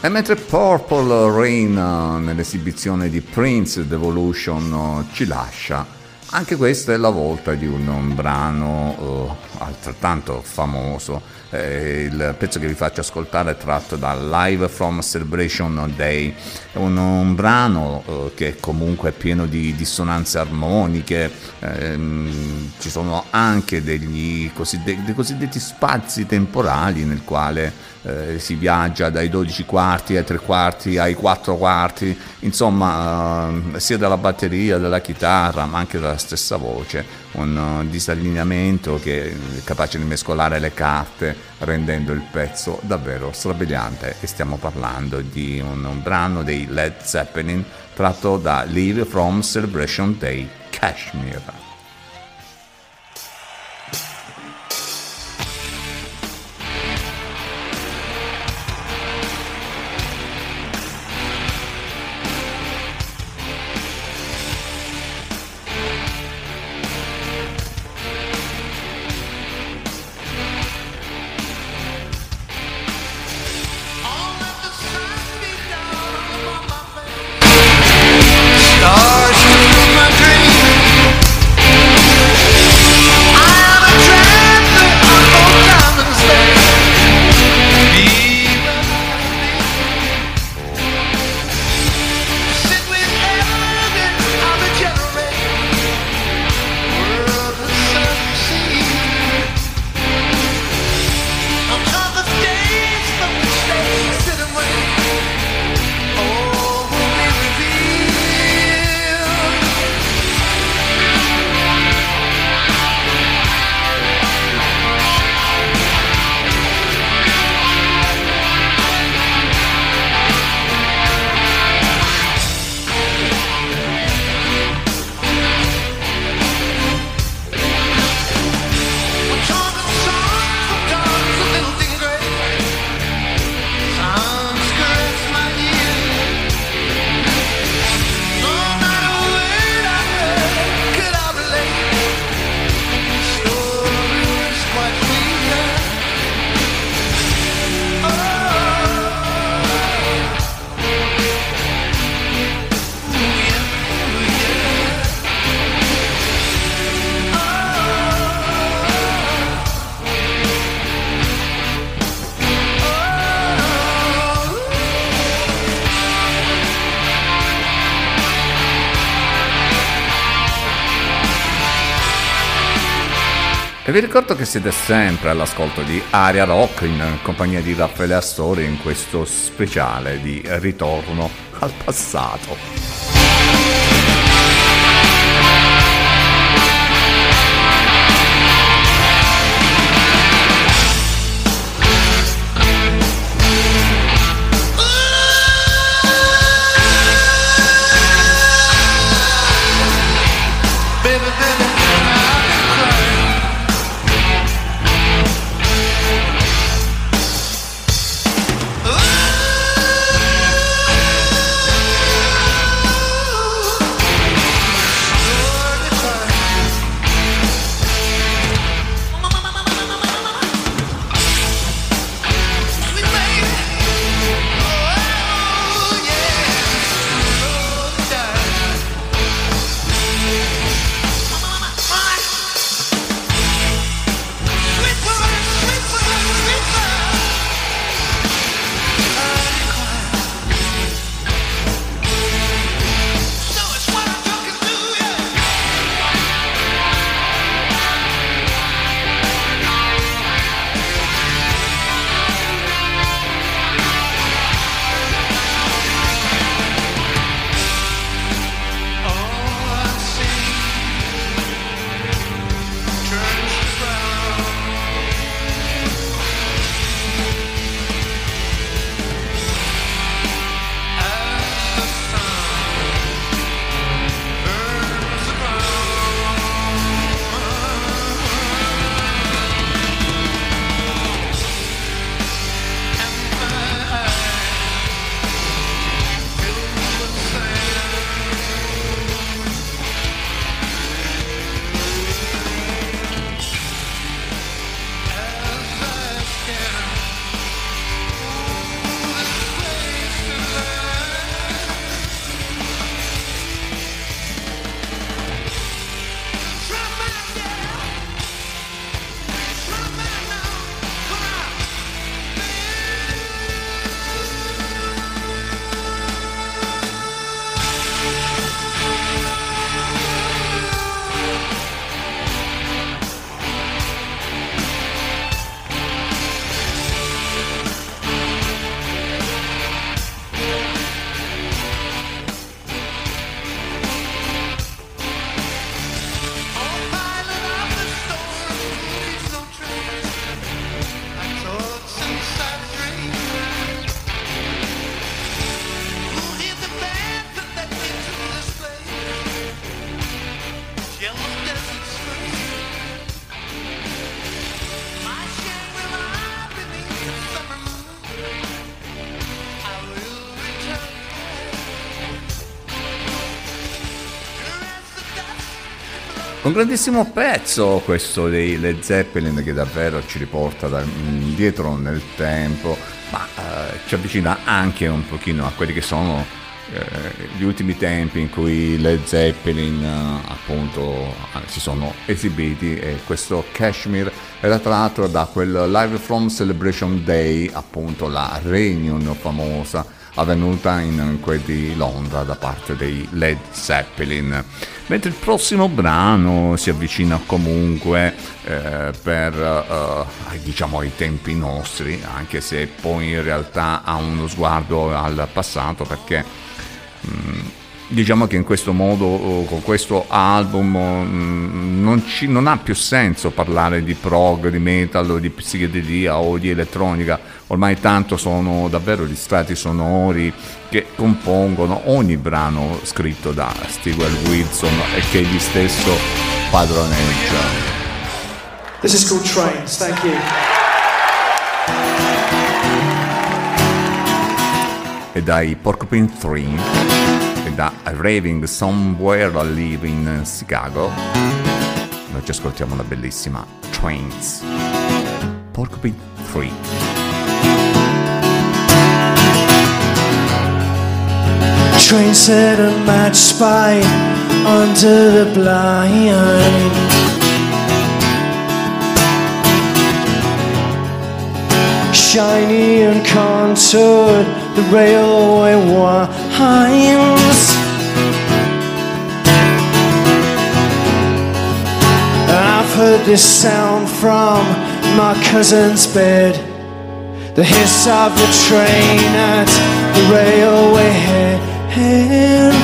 Speaker 5: E mentre Purple Rain eh, nell'esibizione di Prince Devolution eh, ci lascia, anche questa è la volta di un, brano eh, altrettanto famoso. Eh, il pezzo che vi faccio ascoltare è tratto da Live from Celebration Day, è un, un brano eh, che comunque è pieno di dissonanze armoniche, ehm, ci sono anche degli coside- dei cosiddetti spazi temporali nel quale eh, si viaggia dai 12 quarti ai 3 quarti ai 4 quarti, insomma eh, sia dalla batteria, dalla chitarra ma anche dalla stessa voce, un eh, disallineamento che è capace di mescolare le carte rendendo il pezzo davvero strabiliante e stiamo parlando di un, un brano dei Led Zeppelin tratto da Live from Celebration Day Kashmir. Vi ricordo che siete sempre all'ascolto di Aria Rock in compagnia di Raffaele Astori in questo speciale di ritorno al passato. Grandissimo pezzo questo dei Led Zeppelin che davvero ci riporta da- indietro nel tempo, ma eh, ci avvicina anche un pochino a quelli che sono eh, gli ultimi tempi in cui Led Zeppelin eh, appunto eh, si sono esibiti e questo Kashmir era tratto da quel Live from Celebration Day, appunto la reunion famosa avvenuta in quel di Londra da parte dei Led Zeppelin. Mentre il prossimo brano si avvicina comunque eh, per eh, diciamo ai tempi nostri, anche se poi in realtà ha uno sguardo al passato perché mm, diciamo che in questo modo con questo album mm, non, ci- non ha più senso parlare di prog, di metal, di psichedelia o di elettronica, ormai tanto sono davvero gli strati sonori che compongono ogni brano scritto da Stewart Wilson e che egli stesso padroneggia.
Speaker 12: This is called Trains. Thank you.
Speaker 5: e dai Porcupine 3 e da Raving Somewhere Live in Chicago noi ci ascoltiamo la bellissima Trains Porcupine 3
Speaker 14: Train set a match spy under the blind. Shiny and contoured, the railway winds. I've heard
Speaker 12: this sound from my cousin's bed. The hiss of the train at the railway head.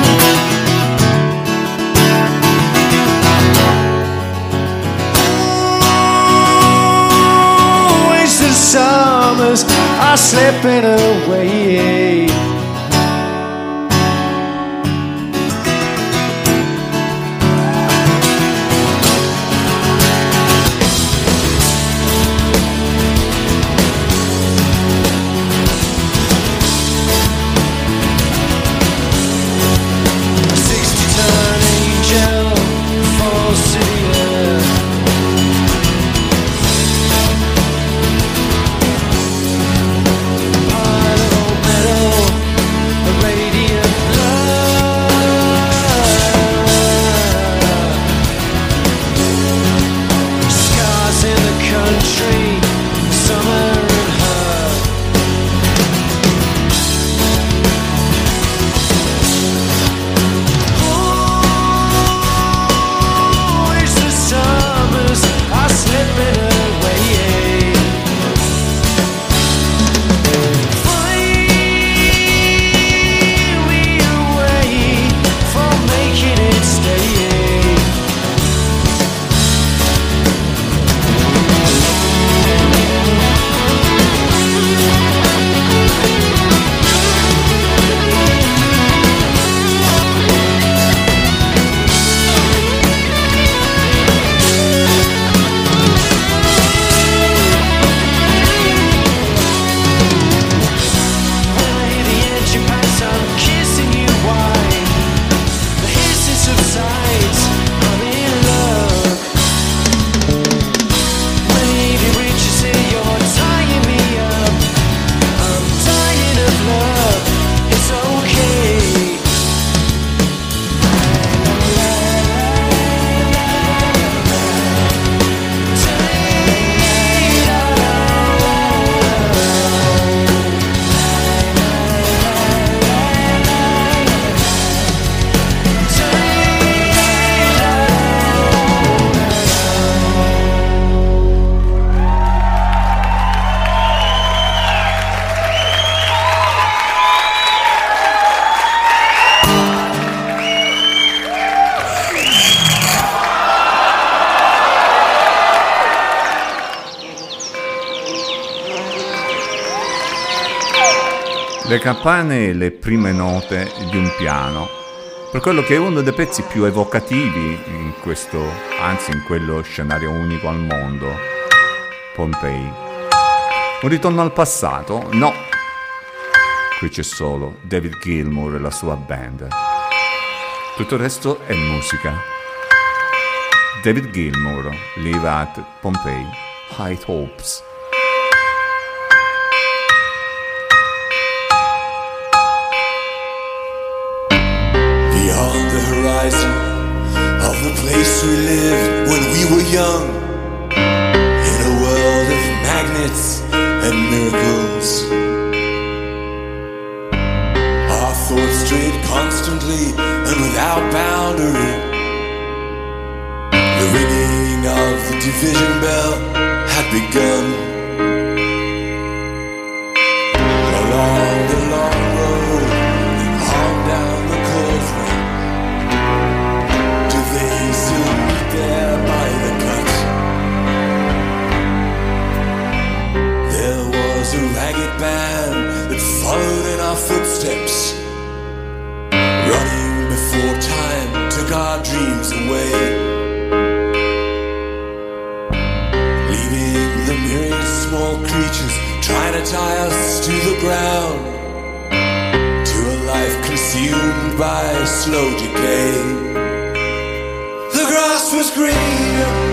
Speaker 12: Summers are slipping away.
Speaker 5: Le campane e le prime note di un piano, per quello che è uno dei pezzi più evocativi in questo, anzi in quello scenario unico al mondo, Pompei. Un ritorno al passato? No. Qui c'è solo David Gilmour e la sua band. Tutto il resto è musica. David Gilmour, live at Pompei, High Hopes.
Speaker 15: Place we lived when we were young, in a world of magnets and miracles. Our thoughts strayed constantly and without boundary. The ringing of the division bell had begun. Our dreams away. Leaving the myriad small creatures trying to tie us to the ground to a life consumed by slow decay. The grass was green,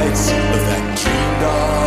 Speaker 15: lights of that kingdom.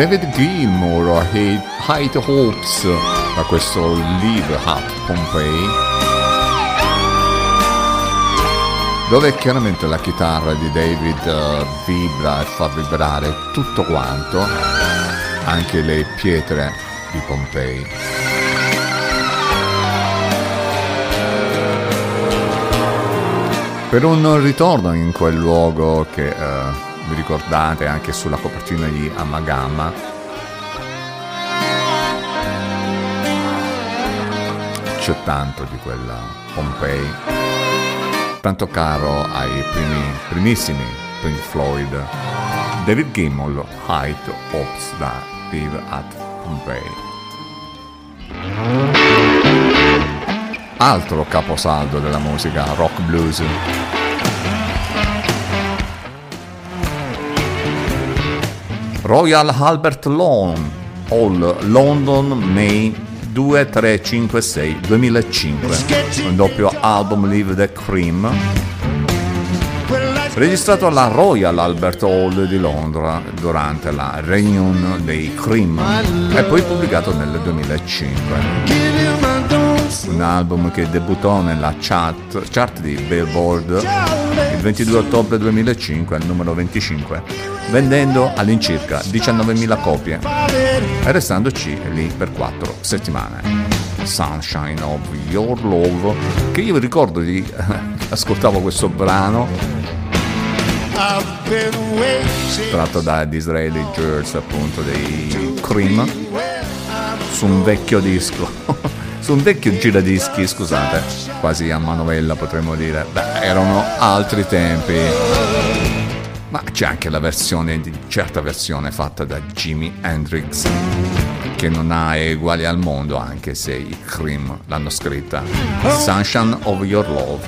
Speaker 5: David Gilmour, High Hopes, da questo Live Up Pompeii, dove chiaramente la chitarra di David eh, vibra e fa vibrare tutto quanto, anche le pietre di Pompei. Per un ritorno in quel luogo che eh, vi ricordate anche sulla copertina di Amagama, c'è tanto di quella Pompei, tanto caro ai primi, primissimi Pink Floyd. David Gilmour, Height Hopes da Live at Pompeii. Altro caposaldo della musica rock blues. Royal Albert Lawn Hall, London, May 2356 2005. Un doppio album Live the Cream. Registrato alla Royal Albert Hall di Londra durante la reunion dei Cream e poi pubblicato nel 2005 un album che debuttò nella chart, chart di Billboard il 22 ottobre 2005 al numero 25, vendendo all'incirca 19.000 copie e restandoci lì per 4 settimane. Sunshine of Your Love, che io ricordo di ascoltavo questo brano tratto da Disraeli Girls appunto dei Cream su un vecchio disco su un vecchio giradischi, scusate, quasi a manovella potremmo dire. Beh, erano altri tempi. Ma c'è anche la versione, di certa versione fatta da Jimi Hendrix, che non ha uguali al mondo, anche se i Cream l'hanno scritta. Sunshine of Your Love.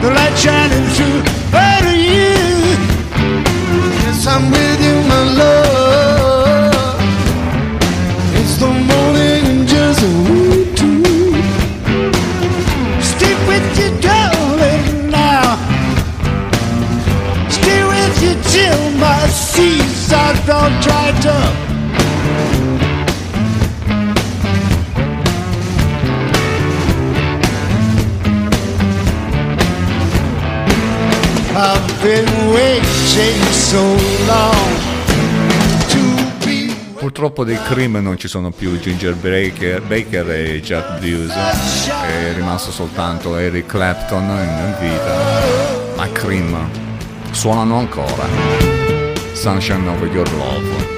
Speaker 14: The light shining through out of you. Yes, I'm with you, my love. Till my seas are all dried up. I've been waiting so long
Speaker 5: Purtroppo dei Cream non ci sono più Ginger Baker, Baker e Jack Blues, è rimasto soltanto Eric Clapton in vita, ma Cream suonano ancora. Sunshine of Your Love,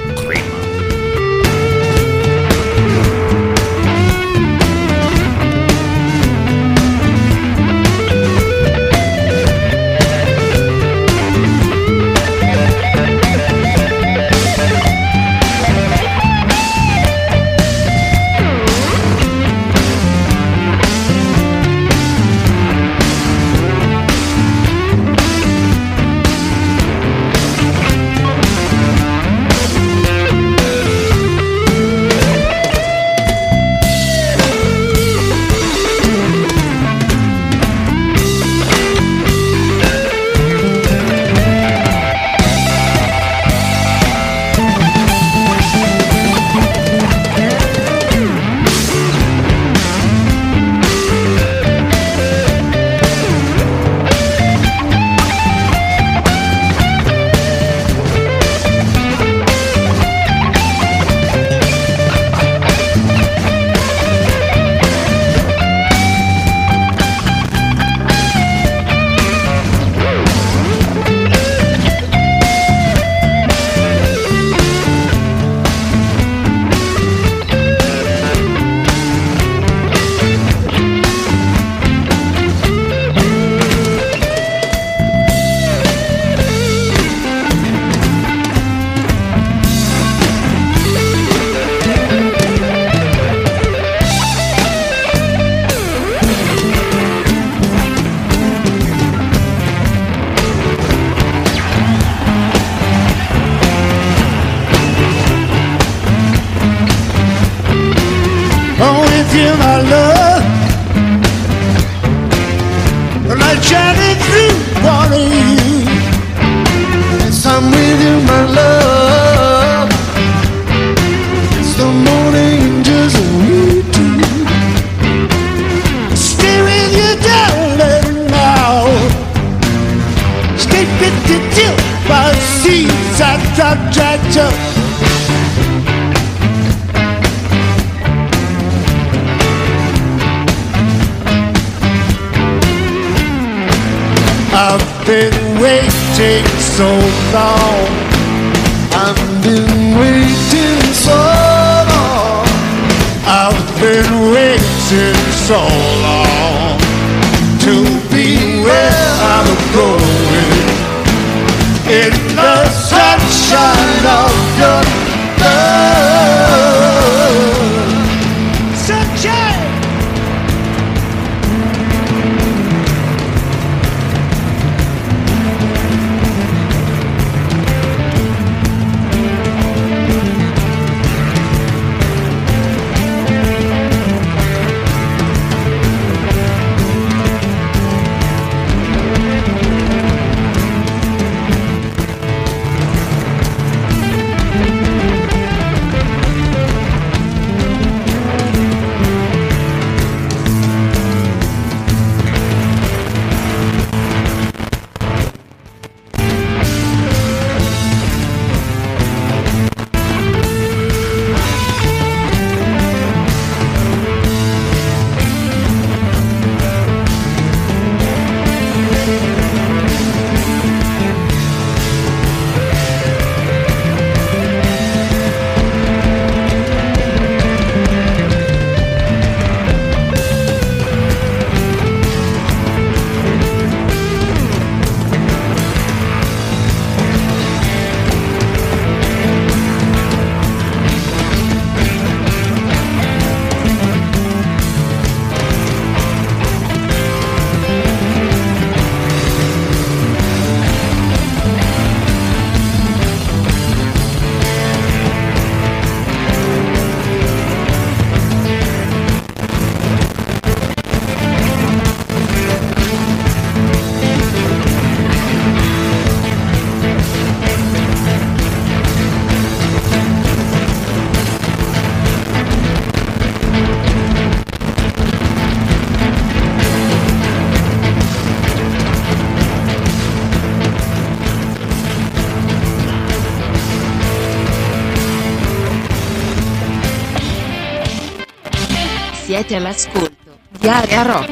Speaker 3: Siete all'ascolto di Area Rock.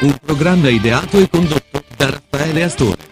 Speaker 4: Un programma ideato e condotto da Raffaele Astore.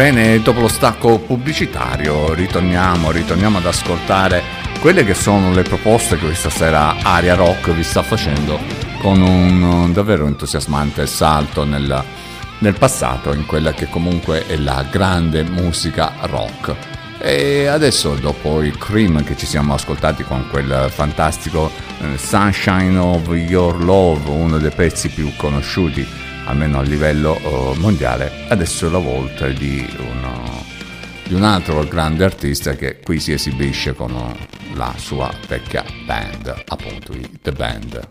Speaker 5: Bene, dopo lo stacco pubblicitario ritorniamo, ritorniamo ad ascoltare quelle che sono le proposte che questa sera Aria Rock vi sta facendo con un davvero entusiasmante salto nel, nel passato in quella che comunque è la grande musica rock. E adesso dopo i Cream che ci siamo ascoltati con quel fantastico eh, Sunshine of Your Love, uno dei pezzi più conosciuti almeno a livello eh, mondiale, adesso è la volta di, uno- di un altro grande artista che qui si esibisce con la sua vecchia band, appunto The Band.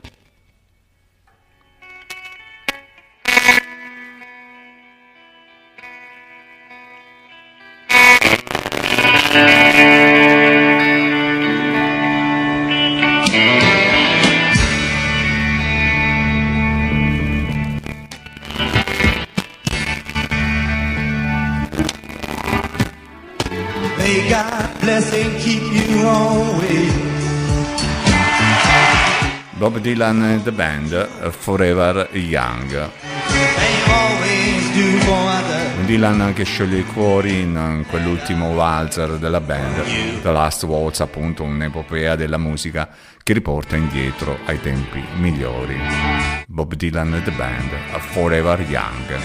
Speaker 5: Dylan and The Band, eh, Forever Young. Dylan che scioglie i cuori in eh, quell'ultimo walzer della band, The Last Waltz, appunto un'epopea della musica che riporta indietro ai tempi migliori. Bob Dylan and The Band, Forever Young.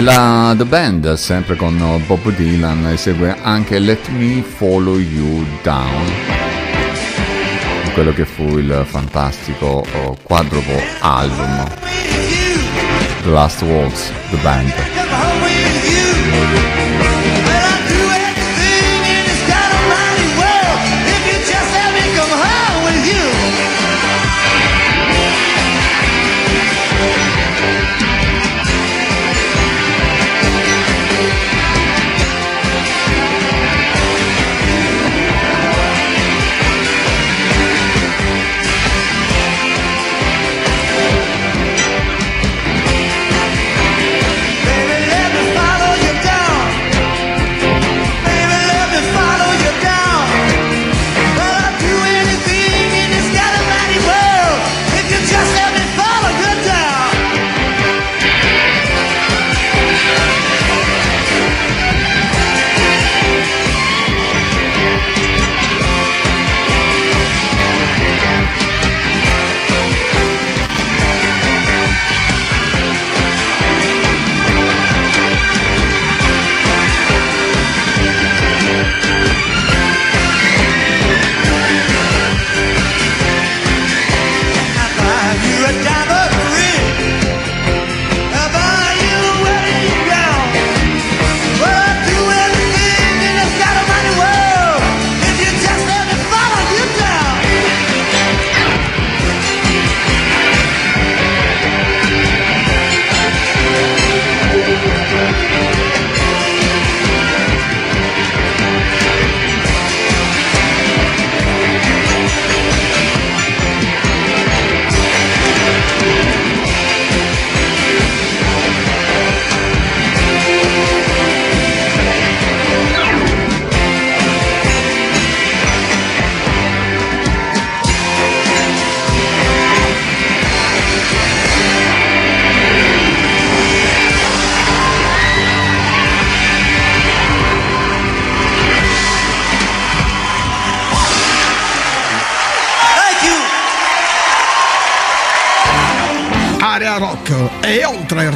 Speaker 16: E la The Band, sempre con Bob Dylan, esegue anche Let Me Follow You Down, quello che fu il fantastico oh, quadrupo album The Last Waltz, The Band.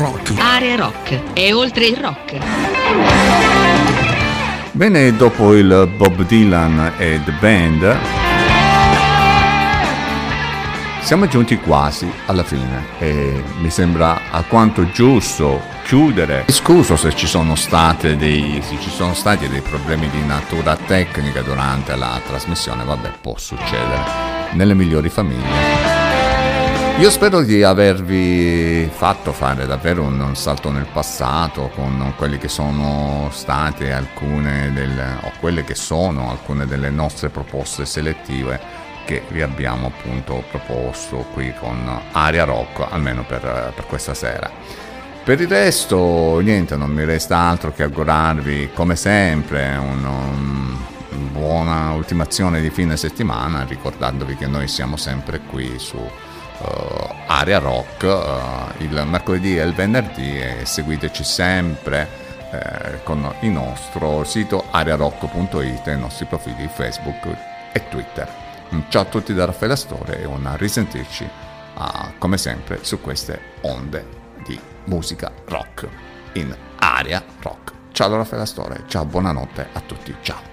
Speaker 13: rock.
Speaker 3: Area rock e oltre il rock.
Speaker 16: Bene, dopo il Bob Dylan e The Band,
Speaker 5: siamo giunti quasi alla fine e mi sembra alquanto giusto chiudere. Scuso se ci sono, state dei, se ci sono stati dei problemi di natura tecnica durante la trasmissione, vabbè, può succedere nelle migliori famiglie. Io spero di avervi fatto fare davvero un, un salto nel passato con quelli che sono state alcune del, o quelle che sono alcune delle nostre proposte selettive che vi abbiamo appunto proposto qui con Aria Rock, almeno per, per questa sera. Per il resto, niente, non mi resta altro che augurarvi, come sempre, un, un- buona ultimazione di fine settimana, ricordandovi che noi siamo sempre qui su Area Rock eh, il mercoledì e il venerdì e seguiteci sempre eh, con il nostro sito arearock.it e i nostri profili Facebook e Twitter. Ciao a tutti da Raffaele Astore e un risentirci ah, come sempre su queste onde di musica rock in Area Rock. Ciao da Raffaele Astore, ciao, buonanotte a tutti, ciao.